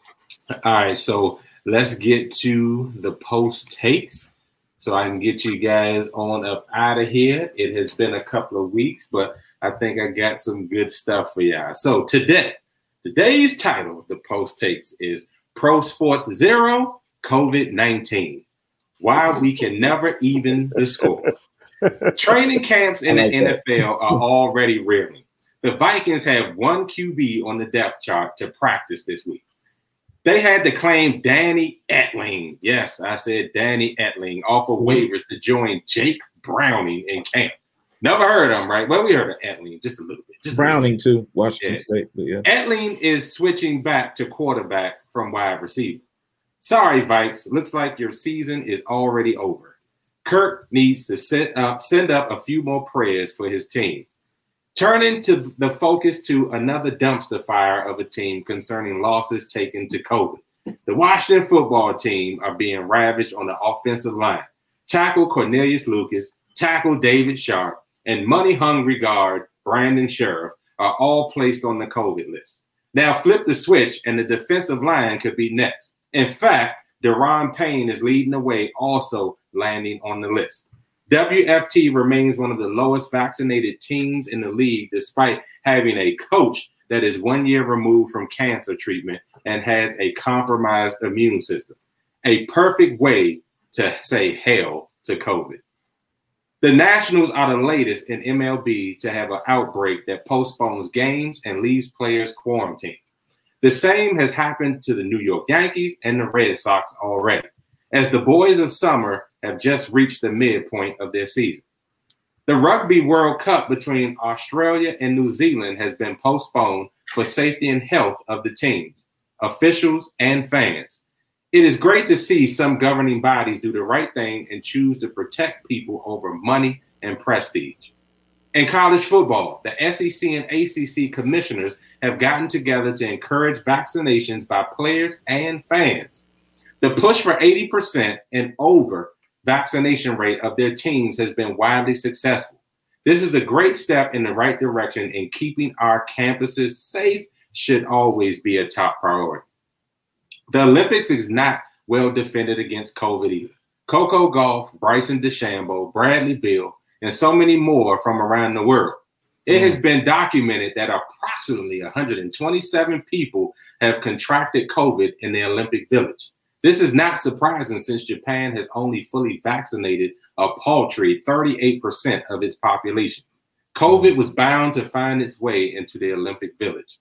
All right, so let's get to the post takes so I can get you guys on up out of here. It has been a couple of weeks, but I think I got some good stuff for y'all. So today, today's title of the post takes is Pro Sports Zero COVID 19. Why we can never even the score. Training camps in the NFL are already reeling. The Vikings have one QB on the depth chart to practice this week. They had to claim Danny Etling. Yes, I said Danny Etling off of mm-hmm. waivers to join Jake Browning in camp. Never heard of him, right? Well, we heard of Etling just a little bit. Just Browning too, Washington yeah. State. But yeah. Etling is switching back to quarterback from wide receiver. Sorry, Vikes. Looks like your season is already over. Kirk needs to set up, send up a few more prayers for his team. Turning to the focus to another dumpster fire of a team concerning losses taken to COVID. The Washington football team are being ravaged on the offensive line. Tackle Cornelius Lucas, tackle David Sharpe, and money hungry guard Brandon Scherff are all placed on the COVID list. Now flip the switch, and the defensive line could be next. In fact, Daron Payne is leading the way, also landing on the list. WFT remains one of the lowest vaccinated teams in the league, despite having a coach that is one year removed from cancer treatment and has a compromised immune system. A perfect way to say hell to COVID. The Nationals are the latest in MLB to have an outbreak that postpones games and leaves players quarantined. The same has happened to the New York Yankees and the Red Sox already, as the boys of summer have just reached the midpoint of their season. The Rugby World Cup between Australia and New Zealand has been postponed for safety and health of the teams, officials, and fans. It is great to see some governing bodies do the right thing and choose to protect people over money and prestige. In college football, the SEC and ACC commissioners have gotten together to encourage vaccinations by players and fans. The push for 80% and over vaccination rate of their teams has been widely successful. This is a great step in the right direction in keeping our campuses safe should always be a top priority. The Olympics is not well defended against COVID either. Coco Gauff, Bryson DeChambeau, Bradley Beal, and so many more from around the world. It has mm. been documented that approximately 127 people have contracted COVID in the Olympic Village. This is not surprising since Japan has only fully vaccinated a paltry 38% of its population. COVID was bound to find its way into the Olympic Village.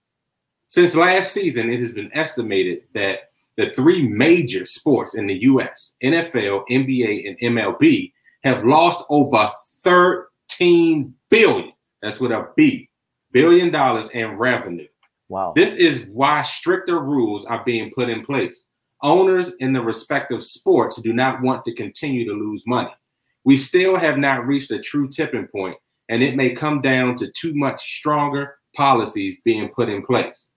Since last season, it has been estimated that the three major sports in the US, NFL, NBA, and MLB, have lost over 13 billion. That's with a B, billion dollars in revenue. Wow. This is why stricter rules are being put in place. Owners in the respective sports do not want to continue to lose money. We still have not reached a true tipping point, and it may come down to too much stronger policies being put in place.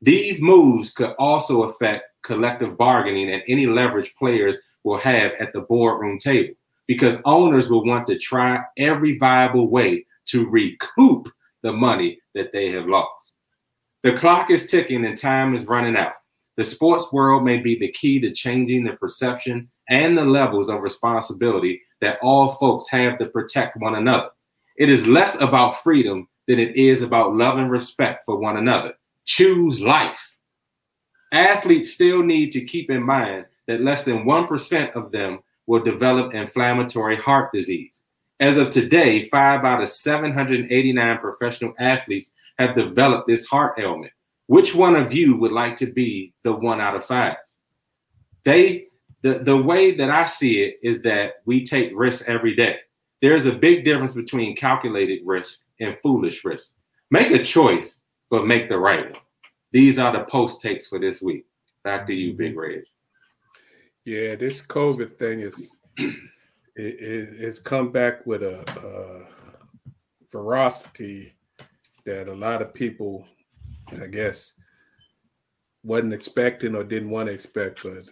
These moves could also affect collective bargaining and any leverage players will have at the boardroom table because owners will want to try every viable way to recoup the money that they have lost. The clock is ticking and time is running out. The sports world may be the key to changing the perception and the levels of responsibility that all folks have to protect one another. It is less about freedom than it is about love and respect for one another. Choose life. Athletes still need to keep in mind that less than 1% of them will develop inflammatory heart disease. As of today, five out of 789 professional athletes have developed this heart ailment. Which one of you would like to be the one out of five? They, the, the way that I see it is that we take risks every day. There's a big difference between calculated risk and foolish risk. Make a choice, but make the right one. These are the post takes for this week. Back to you, Big mm-hmm. Reg. Yeah, this COVID thing is it, it, it's come back with a, a ferocity that a lot of people, I guess, wasn't expecting or didn't want to expect. But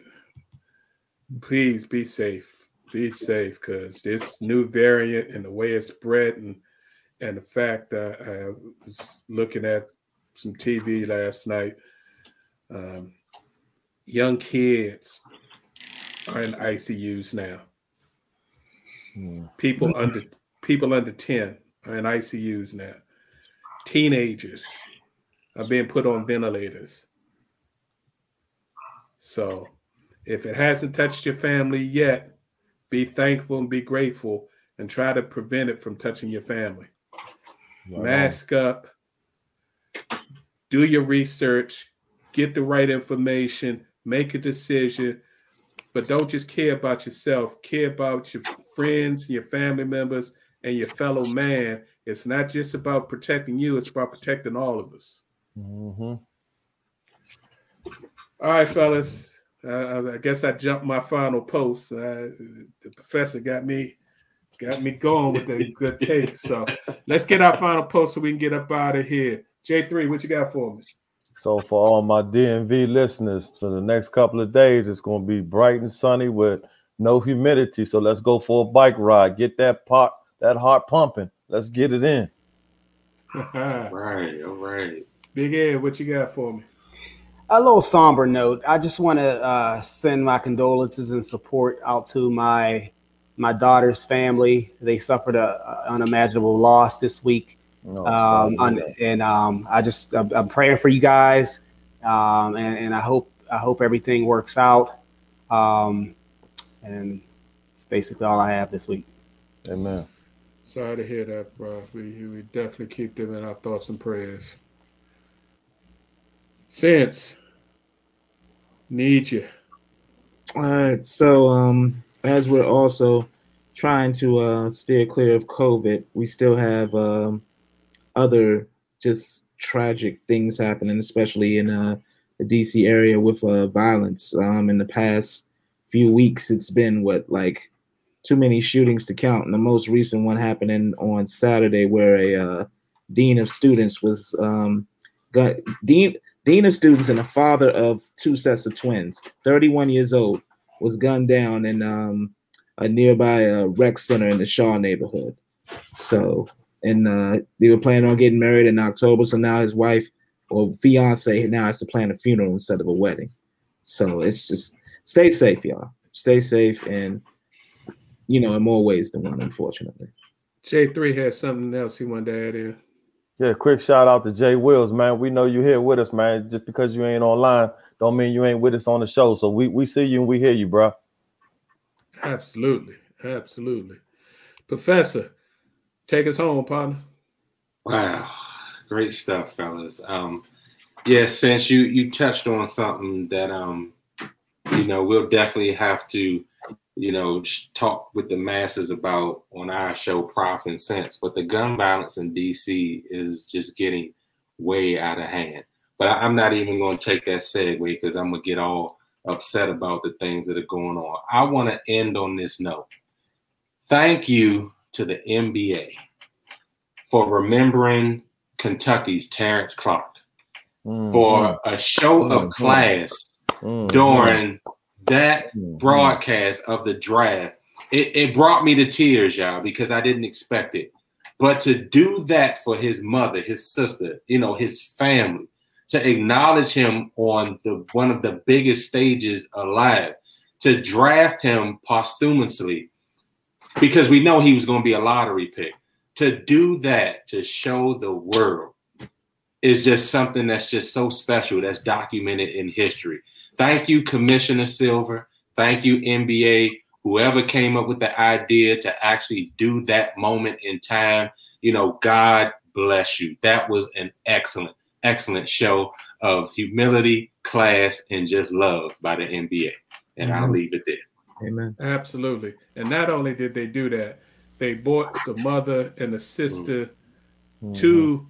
please be safe, be safe, because this new variant and the way it's spread, and and the fact that I was looking at some TV last night. Um, young kids are in ICUs now. Hmm. People under people under 10 are in ICUs now. Teenagers are being put on ventilators. So if it hasn't touched your family yet, be thankful and be grateful and try to prevent it from touching your family. On. Mask up, do your research, get the right information, make a decision, but don't just care about yourself. Care about your friends, your family members, and your fellow man. It's not just about protecting you; it's about protecting all of us. Mhm. All right, fellas. Uh, I guess I jumped my final post. Uh, the professor got me got me going with the good take. So let's get our final post so we can get up out of here. J3, what you got for me? So for all my DMV listeners, for the next couple of days, it's going to be bright and sunny with no humidity. So let's go for a bike ride. Get that pot, that heart pumping. Let's get it in. All right, all right. Big Ed, what you got for me? A little somber note. I just want to uh, send my condolences and support out to my my daughter's family. They suffered a, a unimaginable loss this week, No, um, sorry. and, and um, I just I'm, I'm praying for you guys, um, and, and I hope I hope everything works out. Um, and it's basically all I have this week. Amen. Sorry to hear that, bro. We, we definitely keep them in our thoughts and prayers. Since need you. All right. So, um, as we're also trying to uh, steer clear of COVID, we still have um, other just tragic things happening, especially in uh, the DC area with uh, violence. Um, in the past few weeks, it's been what like too many shootings to count. And the most recent one happening on Saturday, where a uh, dean of students was um, dean dean of students and a father of two sets of twins, 31 years old, was gunned down in um, a nearby uh, rec center in the Shaw neighborhood. So, and uh, they were planning on getting married in October. So now his wife or fiance now has to plan a funeral instead of a wedding. So it's just stay safe, y'all. Stay safe, and you know, in more ways than one, unfortunately. J3 has something else he wanted to add in. Yeah, quick shout out to Jay Wills, man. We know you here with us, man. Just because you ain't online, don't mean you ain't with us on the show. So we we see you and we hear you, bro. Absolutely, absolutely. Professor, take us home, partner. Wow, great stuff, fellas. Um, yeah, since you you touched on something that um, you know, we'll definitely have to, you know, talk with the masses about on our show, Profit and Sense. But the gun violence in DC is just getting way out of hand. But I'm not even going to take that segue because I'm gonna get all upset about the things that are going on. I want to end on this note. Thank you to the NBA for remembering Kentucky's Terrence Clarke mm-hmm. for a show of mm-hmm. class mm-hmm. during that mm-hmm. broadcast of the draft. It, it brought me to tears, y'all, because I didn't expect it. But to do that for his mother, his sister, you know, his family, to acknowledge him on the one of the biggest stages alive, to draft him posthumously, because we know he was going to be a lottery pick. To do that, to show the world, is just something that's just so special. That's documented in history. Thank you, Commissioner Silver. Thank you, NBA. Whoever came up with the idea to actually do that moment in time, you know, God bless you. That was an excellent excellent show of humility, class, and just love by the NBA. And mm-hmm. I'll leave it there. Amen. Absolutely. And not only did they do that, they brought the mother and the sister mm-hmm. to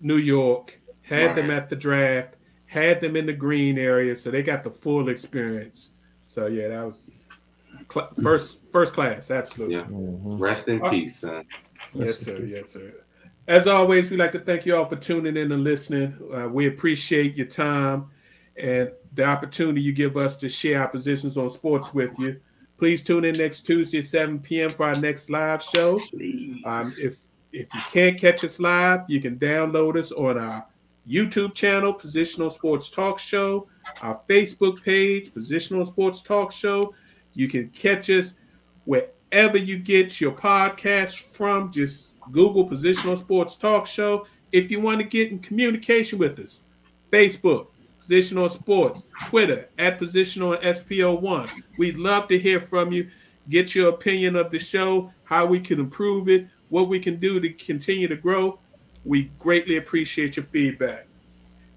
New York, had right. them at the draft, had them in the green area, so they got the full experience. So yeah, that was cl- first first class, absolutely. Yeah. Mm-hmm. Rest in uh, peace, son. Yes, sir. Yes, sir. As always, we'd like to thank you all for tuning in and listening. Uh, we appreciate your time and the opportunity you give us to share our positions on sports with you. Please tune in next Tuesday at 7 p.m. for our next live show. Um, if if you can't catch us live, you can download us on our YouTube channel, Positions On Sports Talk Show, our Facebook page, Positions On Sports Talk Show. You can catch us wherever you get your podcast from. Just Google Positions On Sports Talk Show. If you want to get in communication with us, Facebook, Positions On Sports, Twitter, at Position on SPO1. We'd love to hear from you. Get your opinion of the show, how we can improve it, what we can do to continue to grow. We greatly appreciate your feedback.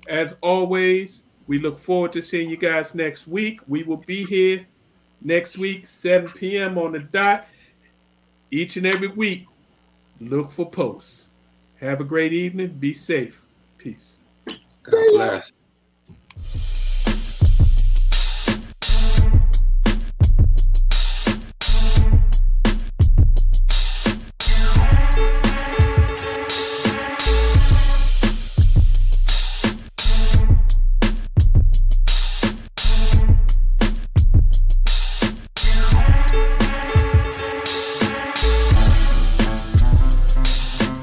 As always, we look forward to seeing you guys next week. We will be here next week, 7 p.m. on the dot, each and every week Look for posts. Have a great evening. Be safe. Peace. God bless.